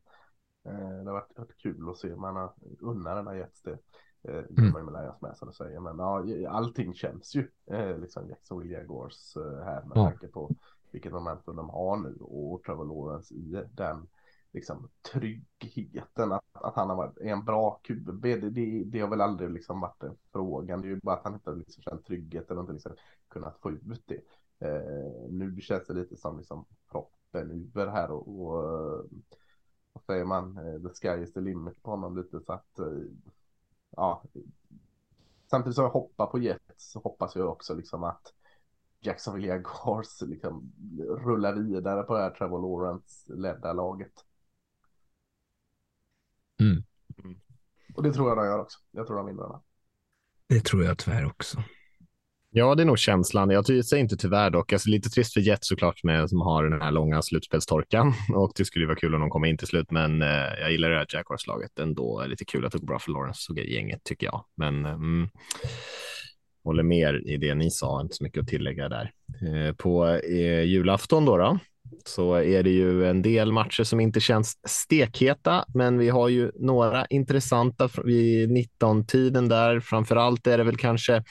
det har varit, varit kul att se. Man har unnar den har getts det. Eh, mm. med med som du säger. Men ja, allting känns ju eh, liksom Jacksonville Jaguars här med ja. tanke på vilket momentum de har nu och Trevor Lawrence i den liksom tryggheten att, att han har varit en bra QB. Det, det, det har väl aldrig liksom varit frågan. Det är ju bara att han inte liksom känt tryggheten och inte liksom kunnat få ut det. Eh, nu känns det lite som liksom proppen över här och, och vad säger man, eh, the sky is the limit på honom lite så att eh, ja, samtidigt som jag hoppar på Jets så hoppas jag också liksom att Jacksonville Jaguars liksom rullar vidare på det här Trevor Lawrence ledda laget. Mm. Mm. Och det tror jag de gör också. Jag tror de vinner den. Det tror jag tyvärr också. Ja, det är nog känslan. Jag säger inte tyvärr dock. Alltså, lite trist för Jets såklart med, som har den här långa slutspelstorkan och det skulle vara kul om de kommer in till slut. Men eh, jag gillar det här Jaguars-laget ändå. Lite kul att det går bra för Lawrence och gänget tycker jag. Men eh, mm, håller med i det ni sa, inte så mycket att tillägga där. Eh, på eh, julafton då, då så är det ju en del matcher som inte känns stekheta, men vi har ju några intressanta vid 19-tiden där. Framför allt är det väl kanske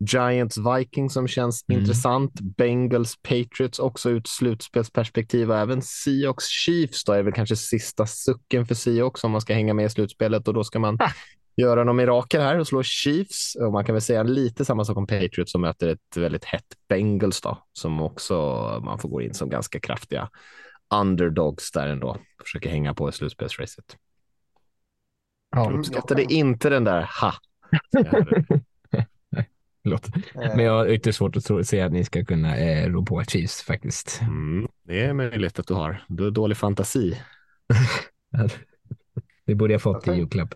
Giants Vikings som känns mm. intressant. Bengals Patriots också ut slutspelsperspektiv och även Seahawks Chiefs då är väl kanske sista sucken för Seahawks om man ska hänga med i slutspelet och då ska man ah. göra någon mirakel här och slå Chiefs. Och man kan väl säga lite samma sak om Patriots som möter ett väldigt hett Bengals då som också man får gå in som ganska kraftiga underdogs där ändå. Försöker hänga på i slutspelsracet. Ja, jag uppskattade inte den där ha. Förlåt. Eh. Men jag har ytterst svårt att tro, se att ni ska kunna eh, rå på Chiefs faktiskt. Mm, det är möjligt att du har. Du har dålig fantasi. det borde jag fått i julklapp.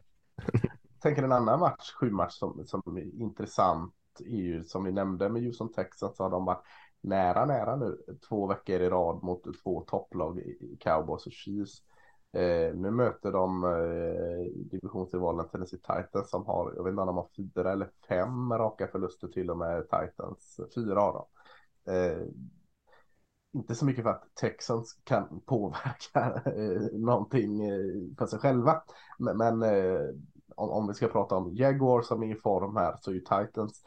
tänker en annan match, sju match som, som är intressant är ju som vi nämnde med Houston Texas så har de varit nära, nära nu två veckor i rad mot två topplag i Cowboys och Chiefs. Eh, nu möter de eh, divisionsrivalen Tennessee Titans som har, jag vet inte om de har fyra eller fem raka förluster till och med Titans, fyra av dem. Eh, inte så mycket för att Texans kan påverka eh, någonting eh, för sig själva. Men, men eh, om, om, vi ska prata om Jaguar som är i form här så är ju Titans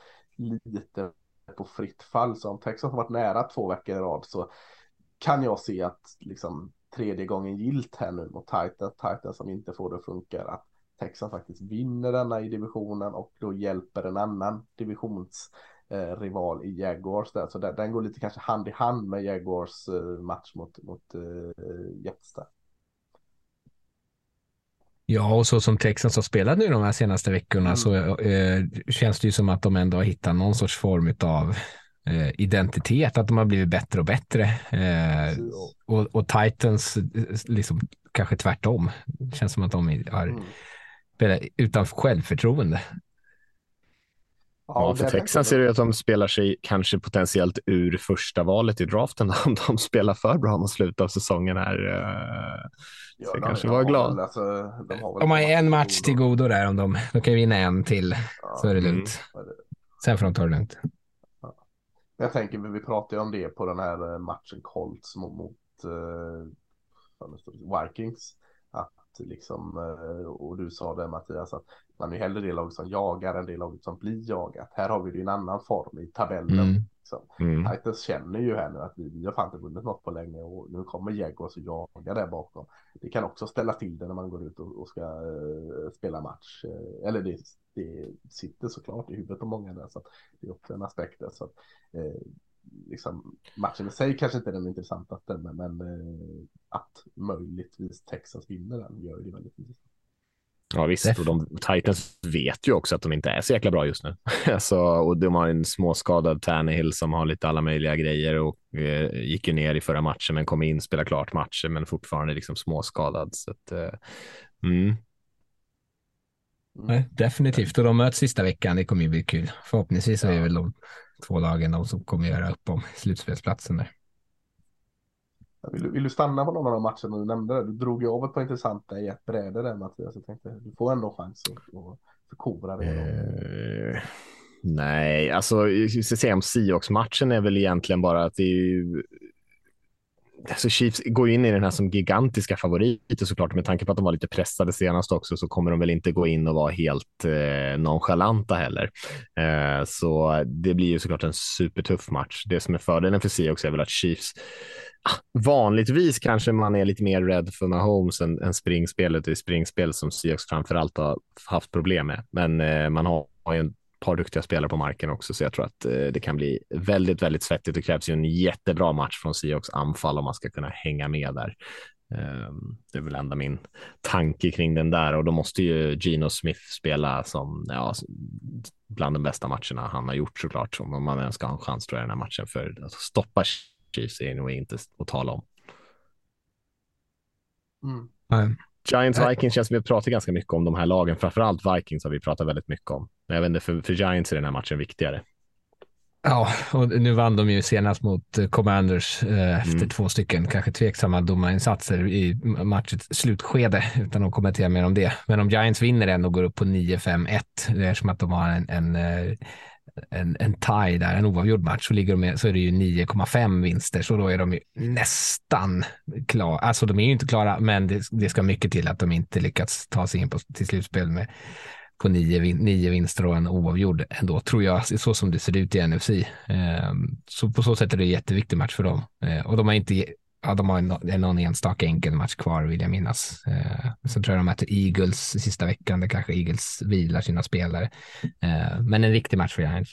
lite på fritt fall. Så om Texans har varit nära två veckor i rad så kan jag se att liksom tredje gången gilt här nu mot Titans. Titans som inte får det att funka. Att Texas faktiskt vinner denna i divisionen och då hjälper en annan divisionsrival eh, i Jaguars där. Så där, den går lite kanske hand i hand med Jaguars eh, match mot, mot eh, Jets där. Ja, och så som Texans har spelat nu de här senaste veckorna mm. så eh, känns det ju som att de ändå har hittat någon sorts form av identitet, att de har blivit bättre och bättre. Eh, och, och, Titans, liksom kanske tvärtom. Det känns som att de har mm. spelat utan självförtroende. Ja, för Texas ser det att de spelar sig kanske potentiellt ur första valet i draften om de spelar för bra mot slutet av säsongen här. Eh, ja, så kanske var glad. Alltså, de, har de har en match till godo där om de, de kan vinna en till ja, så är det lugnt. Mm. Sen får de ta det lugnt. Jag tänker, vi pratade om det på den här eh, matchen Colts mot, mot uh, Vikings. Att liksom, uh, och du sa det Mattias, att man är hellre det laget som jagar än det laget som blir jagat. Här har vi det i en annan form i tabellen. Mm. Liksom. Mm. Titans känner ju här nu att vi, vi har fan inte vunnit något på länge och nu kommer Jaguars och jagar där bakom. Det kan också ställa till det när man går ut och, och ska uh, spela match. Uh, eller det, det sitter såklart i huvudet på många där så det är också en aspekt där. Så att, eh, liksom, matchen i sig kanske inte är den intressantaste men, men eh, att möjligtvis Texas vinner den gör det väldigt intressant. Ja visst, och de Titans vet ju också att de inte är så jäkla bra just nu. alltså, och de har en småskadad Tannehill som har lite alla möjliga grejer och eh, gick ju ner i förra matchen men kom in, spelade klart matchen men fortfarande liksom småskadad. Så att, eh, mm. Nej, definitivt, och de möts sista veckan. Det kommer ju bli kul. Förhoppningsvis så är det väl de två lagen de som kommer göra upp om slutspelsplatsen där. Vill du, vill du stanna på någon av de matcherna du nämnde? Där? Du drog ju av ett par intressanta i ett bräde där Mattias. Jag tänkte du får ändå chans att, förkovra dig. Eh, nej, alltså om Seahawks-matchen är väl egentligen bara att det är ju alltså Chiefs går in i den här som gigantiska favoriter såklart. Med tanke på att de var lite pressade senast också så kommer de väl inte gå in och vara helt eh, nonchalanta heller. Eh, så det blir ju såklart en supertuff match. Det som är fördelen för Seahawks är väl att Chiefs ah, vanligtvis kanske man är lite mer rädd för Mahomes än, än springspelet. Det är springspel som Seahawks framförallt har haft problem med. Men eh, man har, har ju en par duktiga spelare på marken också, så jag tror att eh, det kan bli väldigt, väldigt svettigt. Det krävs ju en jättebra match från Seahawks anfall om man ska kunna hänga med där. Eh, det är väl ända min tanke kring den där och då måste ju Gino Smith spela som ja, bland de bästa matcherna han har gjort såklart, om man ens ska ha en chans tror jag i den här matchen för att stoppa Chiefs är nog inte att tala om. Mm. Giants Vikings känns som vi pratar ganska mycket om de här lagen. Framförallt Vikings har vi pratat väldigt mycket om. Jag vet inte, för, för Giants är den här matchen viktigare. Ja, och nu vann de ju senast mot eh, Commanders eh, efter mm. två stycken kanske tveksamma domarinsatser i matchets slutskede utan att kommentera mer om det. Men om Giants vinner den och går upp på 9-5-1, det är som att de har en, en, eh, en, en tie där, en oavgjord match, så, ligger de med, så är det ju 9,5 vinster, så då är de ju nästan klara. Alltså de är ju inte klara, men det, det ska mycket till att de inte lyckats ta sig in på, till slutspel med på nio, nio vinster och en oavgjord ändå, tror jag, så som det ser ut i NFC. Ehm, så på så sätt är det en jätteviktig match för dem. Ehm, och de har inte, ja, de har någon enstaka enkel match kvar vill jag minnas. Eh, sen tror jag de möter Eagles sista veckan, där kanske Eagles vilar sina spelare. Eh, men en riktig match för Giants.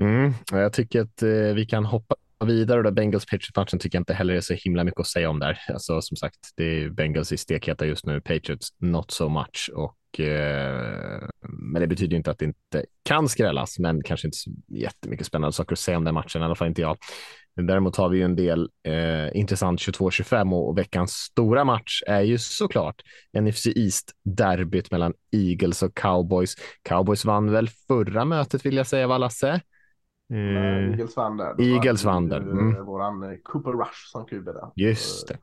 Mm, jag tycker att eh, vi kan hoppa vidare och Bengals Patriots-matchen tycker jag inte heller är så himla mycket att säga om där. Alltså som sagt, det är Bengals i stekheta just nu, Patriots not so much och eh, men det betyder inte att det inte kan skrällas, men kanske inte så jättemycket spännande saker att säga om den matchen, i alla fall inte jag. Däremot har vi ju en del eh, intressant 22-25 och, och, veckans stora match är ju såklart NFC East-derbyt mellan Eagles och Cowboys. Cowboys vann väl förra mötet vill jag säga, va Lasse? Mm. Eagles vann där. Eagles vann där. Mm. Våran eh, Cooper Rush som QB där. Just det.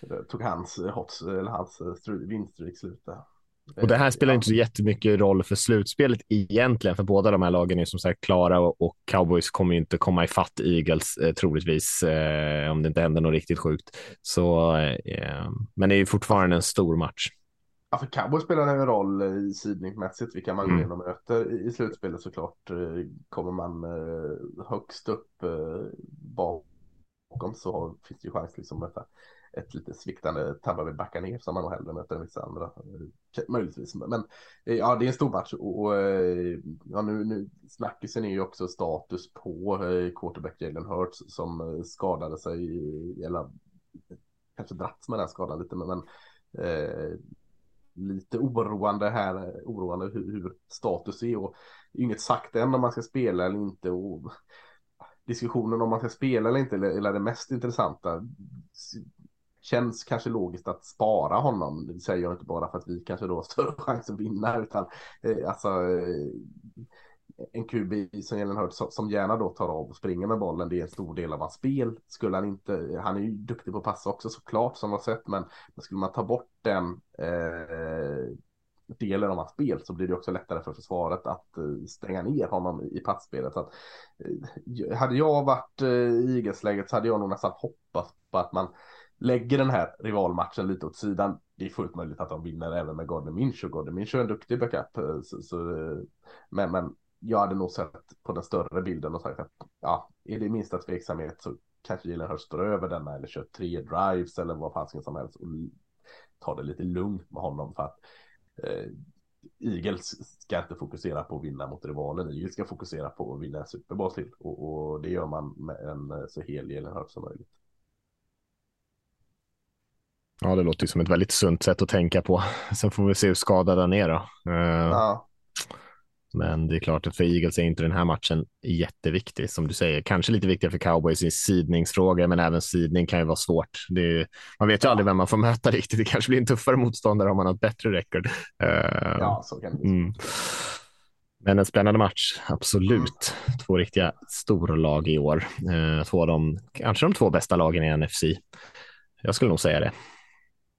det tog hans, eh, hots, eller hans eh, vinststreak slut där. Och det här spelar inte så jättemycket roll för slutspelet egentligen, för båda de här lagen är som sagt klara och, och Cowboys kommer ju inte komma ifatt Eagles eh, troligtvis eh, om det inte händer något riktigt sjukt. Så, eh, men det är ju fortfarande en stor match. Ja, för Cowboys spelar en roll i sidningsmässigt, vilka man mm. möter i slutspelet såklart. Eh, kommer man eh, högst upp eh, bakom så finns det ju chans liksom att möta ett lite sviktande Tampa Bay backa ner som man nog hellre möter än vissa andra. Möjligtvis, men eh, ja, det är en stor match och eh, ja, nu, nu snackisen är ju också status på eh, quarterback Jalen Hurts som skadade sig, eller kanske dratts med den skadan lite, men, men lite oroande här, oroande hur, hur status är och inget sagt än om man ska spela eller inte. Och diskussionen om man ska spela eller inte eller det mest intressanta känns kanske logiskt att spara honom. Det säger jag inte bara för att vi kanske då har större chans att vinna utan eh, alltså eh, en QB som Jalen Hurts som gärna då tar av och springer med bollen. Det är en stor del av hans spel. Skulle han inte, han är ju duktig på att passa också såklart som har sett, men skulle man ta bort den eh, delen av hans spel så blir det också lättare för försvaret att eh, stänga ner honom i passspelet. Så att, eh, hade jag varit eh, i Eagles-läget så hade jag nog nästan hoppats på att man lägger den här rivalmatchen lite åt sidan. Det är fullt möjligt att de vinner även med Gordon Minch och Gordon Minch är en duktig backup. Eh, så, så, eh, men, men jag hade nog sett på den större bilden och sagt att ja, är det minsta tveksamhet så kanske Jalen Hurst står över denna eller kör tre drives eller vad fasken som helst och tar det lite lugnt med honom för att eh, Eagles ska inte fokusera på att vinna mot rivalen. Eagles ska fokusera på att vinna en Super Bowl till och, och, det gör man med en eh, så hel Jalen Hurst som möjligt. Ja, det låter ju som ett väldigt sunt sätt att tänka på. Sen får vi se hur skadad han är då. Uh... Ja. Men det är klart att för Eagles är inte den här matchen jätteviktig, som du säger. Kanske lite viktigare för cowboys i sidningsfrågor, men även sidning kan ju vara svårt. Är, man vet ju ja. aldrig vem man får möta riktigt. Det kanske blir en tuffare motståndare om man har ett bättre record. Uh, ja, så kan det mm. Men en spännande match, absolut. Två riktiga storlag i år. Uh, två av de, kanske de två bästa lagen i NFC. Jag skulle nog säga det.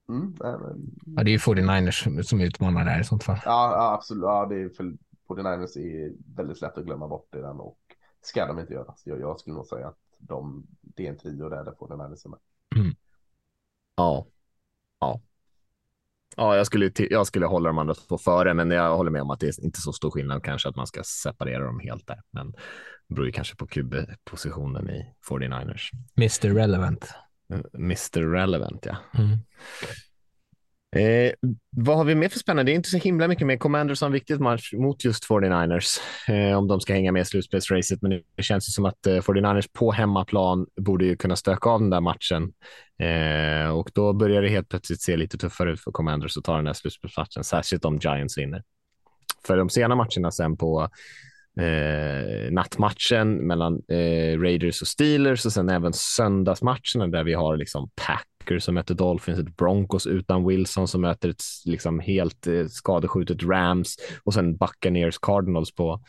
Mm, ja, det är ju 49ers som utmanar där i sånt fall. Ja, ja absolut. Ja, det är för 49ers är väldigt lätt att glömma bort i den och ska de inte göra. Så jag, jag skulle nog säga att de, det är en trio där, där 49ers är med. Mm. Ja. Ja. Ja, jag skulle, jag skulle hålla de andra två före, men jag håller med om att det är inte så stor skillnad kanske att man ska separera dem helt där. Men det beror ju kanske på QB-positionen i 49ers. Mr Relevant. Mr Relevant, ja. Mm. Eh, vad har vi mer för spännande? Det är inte så himla mycket mer. Commanders har en viktig match mot just 49ers eh, om de ska hänga med i slutspelsracet. Men det känns ju som att eh, 49ers på hemmaplan borde ju kunna stöka av den där matchen. Eh, och då börjar det helt plötsligt se lite tuffare ut för Commanders att ta den där slutspelsmatchen, särskilt om Giants vinner. För de sena matcherna sen på eh, nattmatchen mellan eh, Raiders och Steelers och sen även söndagsmatcherna där vi har liksom Packers som möter Dolphins, ett Broncos utan Wilson som möter ett liksom helt eh, skadeskjutet Rams och sen Buccaneers Cardinals på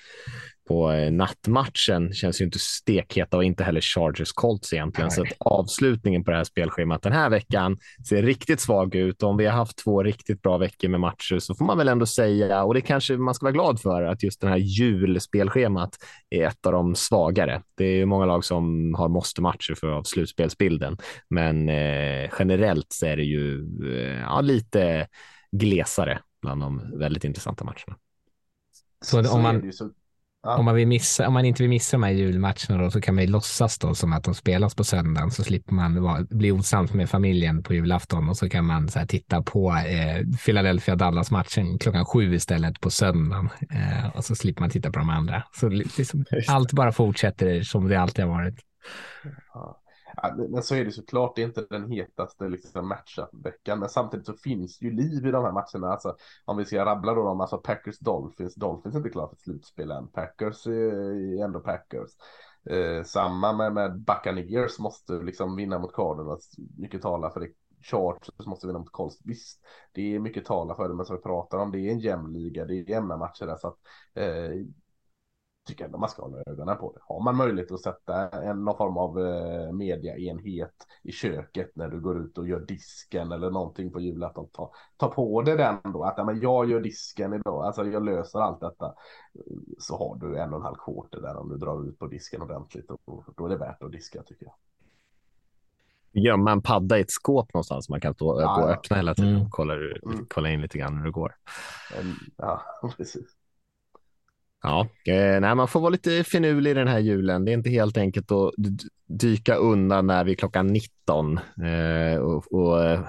på eh, nattmatchen känns ju inte stekheta och inte heller Chargers Colts egentligen. Nej. Så att avslutningen på det här spelschemat den här veckan ser riktigt svag ut. Om vi har haft två riktigt bra veckor med matcher så får man väl ändå säga, och det kanske man ska vara glad för, att just det här julspelschemat är ett av de svagare. Det är ju många lag som har måste-matcher för av slutspelsbilden, men eh, generellt så är det ju eh, ja, lite glesare bland de väldigt intressanta matcherna. Så, om man, Ja. Om, man vill missa, om man inte vill missa de här julmatcherna då, så kan man ju låtsas då som att de spelas på söndagen så slipper man vara, bli osams med familjen på julafton och så kan man så titta på eh, Philadelphia-Dallas-matchen klockan sju istället på söndagen eh, och så slipper man titta på de andra. Så liksom, allt bara fortsätter som det alltid har varit. Ja. Ja, men så är det såklart, det är inte den hetaste liksom, matchup-veckan, men samtidigt så finns det ju liv i de här matcherna. Alltså, om vi ska rabbla då dem, alltså Packers Dolphins, Dolphins är inte klara för slutspel än, Packers eh, är ändå Packers. Eh, samma med, med Buccaneers måste liksom vinna mot Cardinals, mycket talar för det. Chargers måste vinna mot Colts. Visst, det är mycket talar för det, men som vi pratar om, det är en jämn liga, det är jämna matcher där, så att eh, tycker ändå man ska hålla ögonen på det. Har man möjlighet att sätta en, någon form av eh, mediaenhet i köket när du går ut och gör disken eller någonting på julafton, ta, ta på dig den då. Att ja, men jag gör disken idag, alltså jag löser allt detta. Så har du en och en halv quarter där om du drar ut på disken ordentligt och då är det värt att diska tycker jag. Gömma en padda i ett skåp någonstans man kan stå, ja, gå och öppna hela tiden mm. kolla, mm. kolla in lite grann hur det går. Ja, precis. Ja, eh, nej, man får vara lite finurlig den här julen. Det är inte helt enkelt att dyka undan när vi är klockan 19 eh, och, och eh,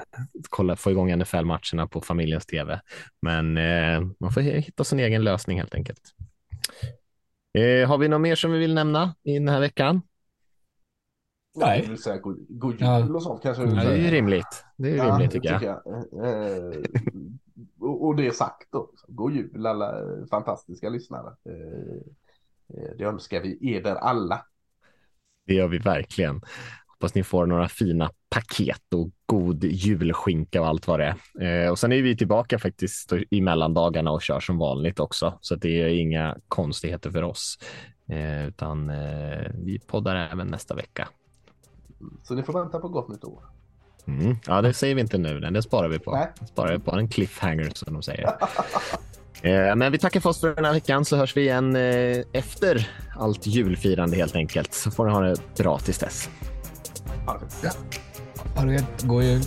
kolla, få igång NFL-matcherna på familjens tv. Men eh, man får hitta sin egen lösning helt enkelt. Eh, har vi något mer som vi vill nämna i den här veckan? Nej. Vill säga god, god jul ja. och sånt kanske. Ja, det är ju rimligt. Det är ja, rimligt tycker jag. jag. Och, det är sagt då. God jul alla fantastiska lyssnare. Eh, eh, det önskar vi eder alla. Det gör vi verkligen. Hoppas ni får några fina paket och god julskinka och allt vad det är. Eh, och sen är vi tillbaka faktiskt i mellandagarna och kör som vanligt också, så det är inga konstigheter för oss, utan vi poddar även nästa vecka. Så ni får vänta på gott nytt år. Mm. Ja, det säger vi inte nu. Den. Det sparar vi på. Nej. sparar vi på en cliffhanger som de säger. eh, men vi tackar för oss för den här veckan så hörs vi igen eh, efter allt julfirande helt enkelt. Så får ni ha det bra tills dess. Ha det gött. God jul.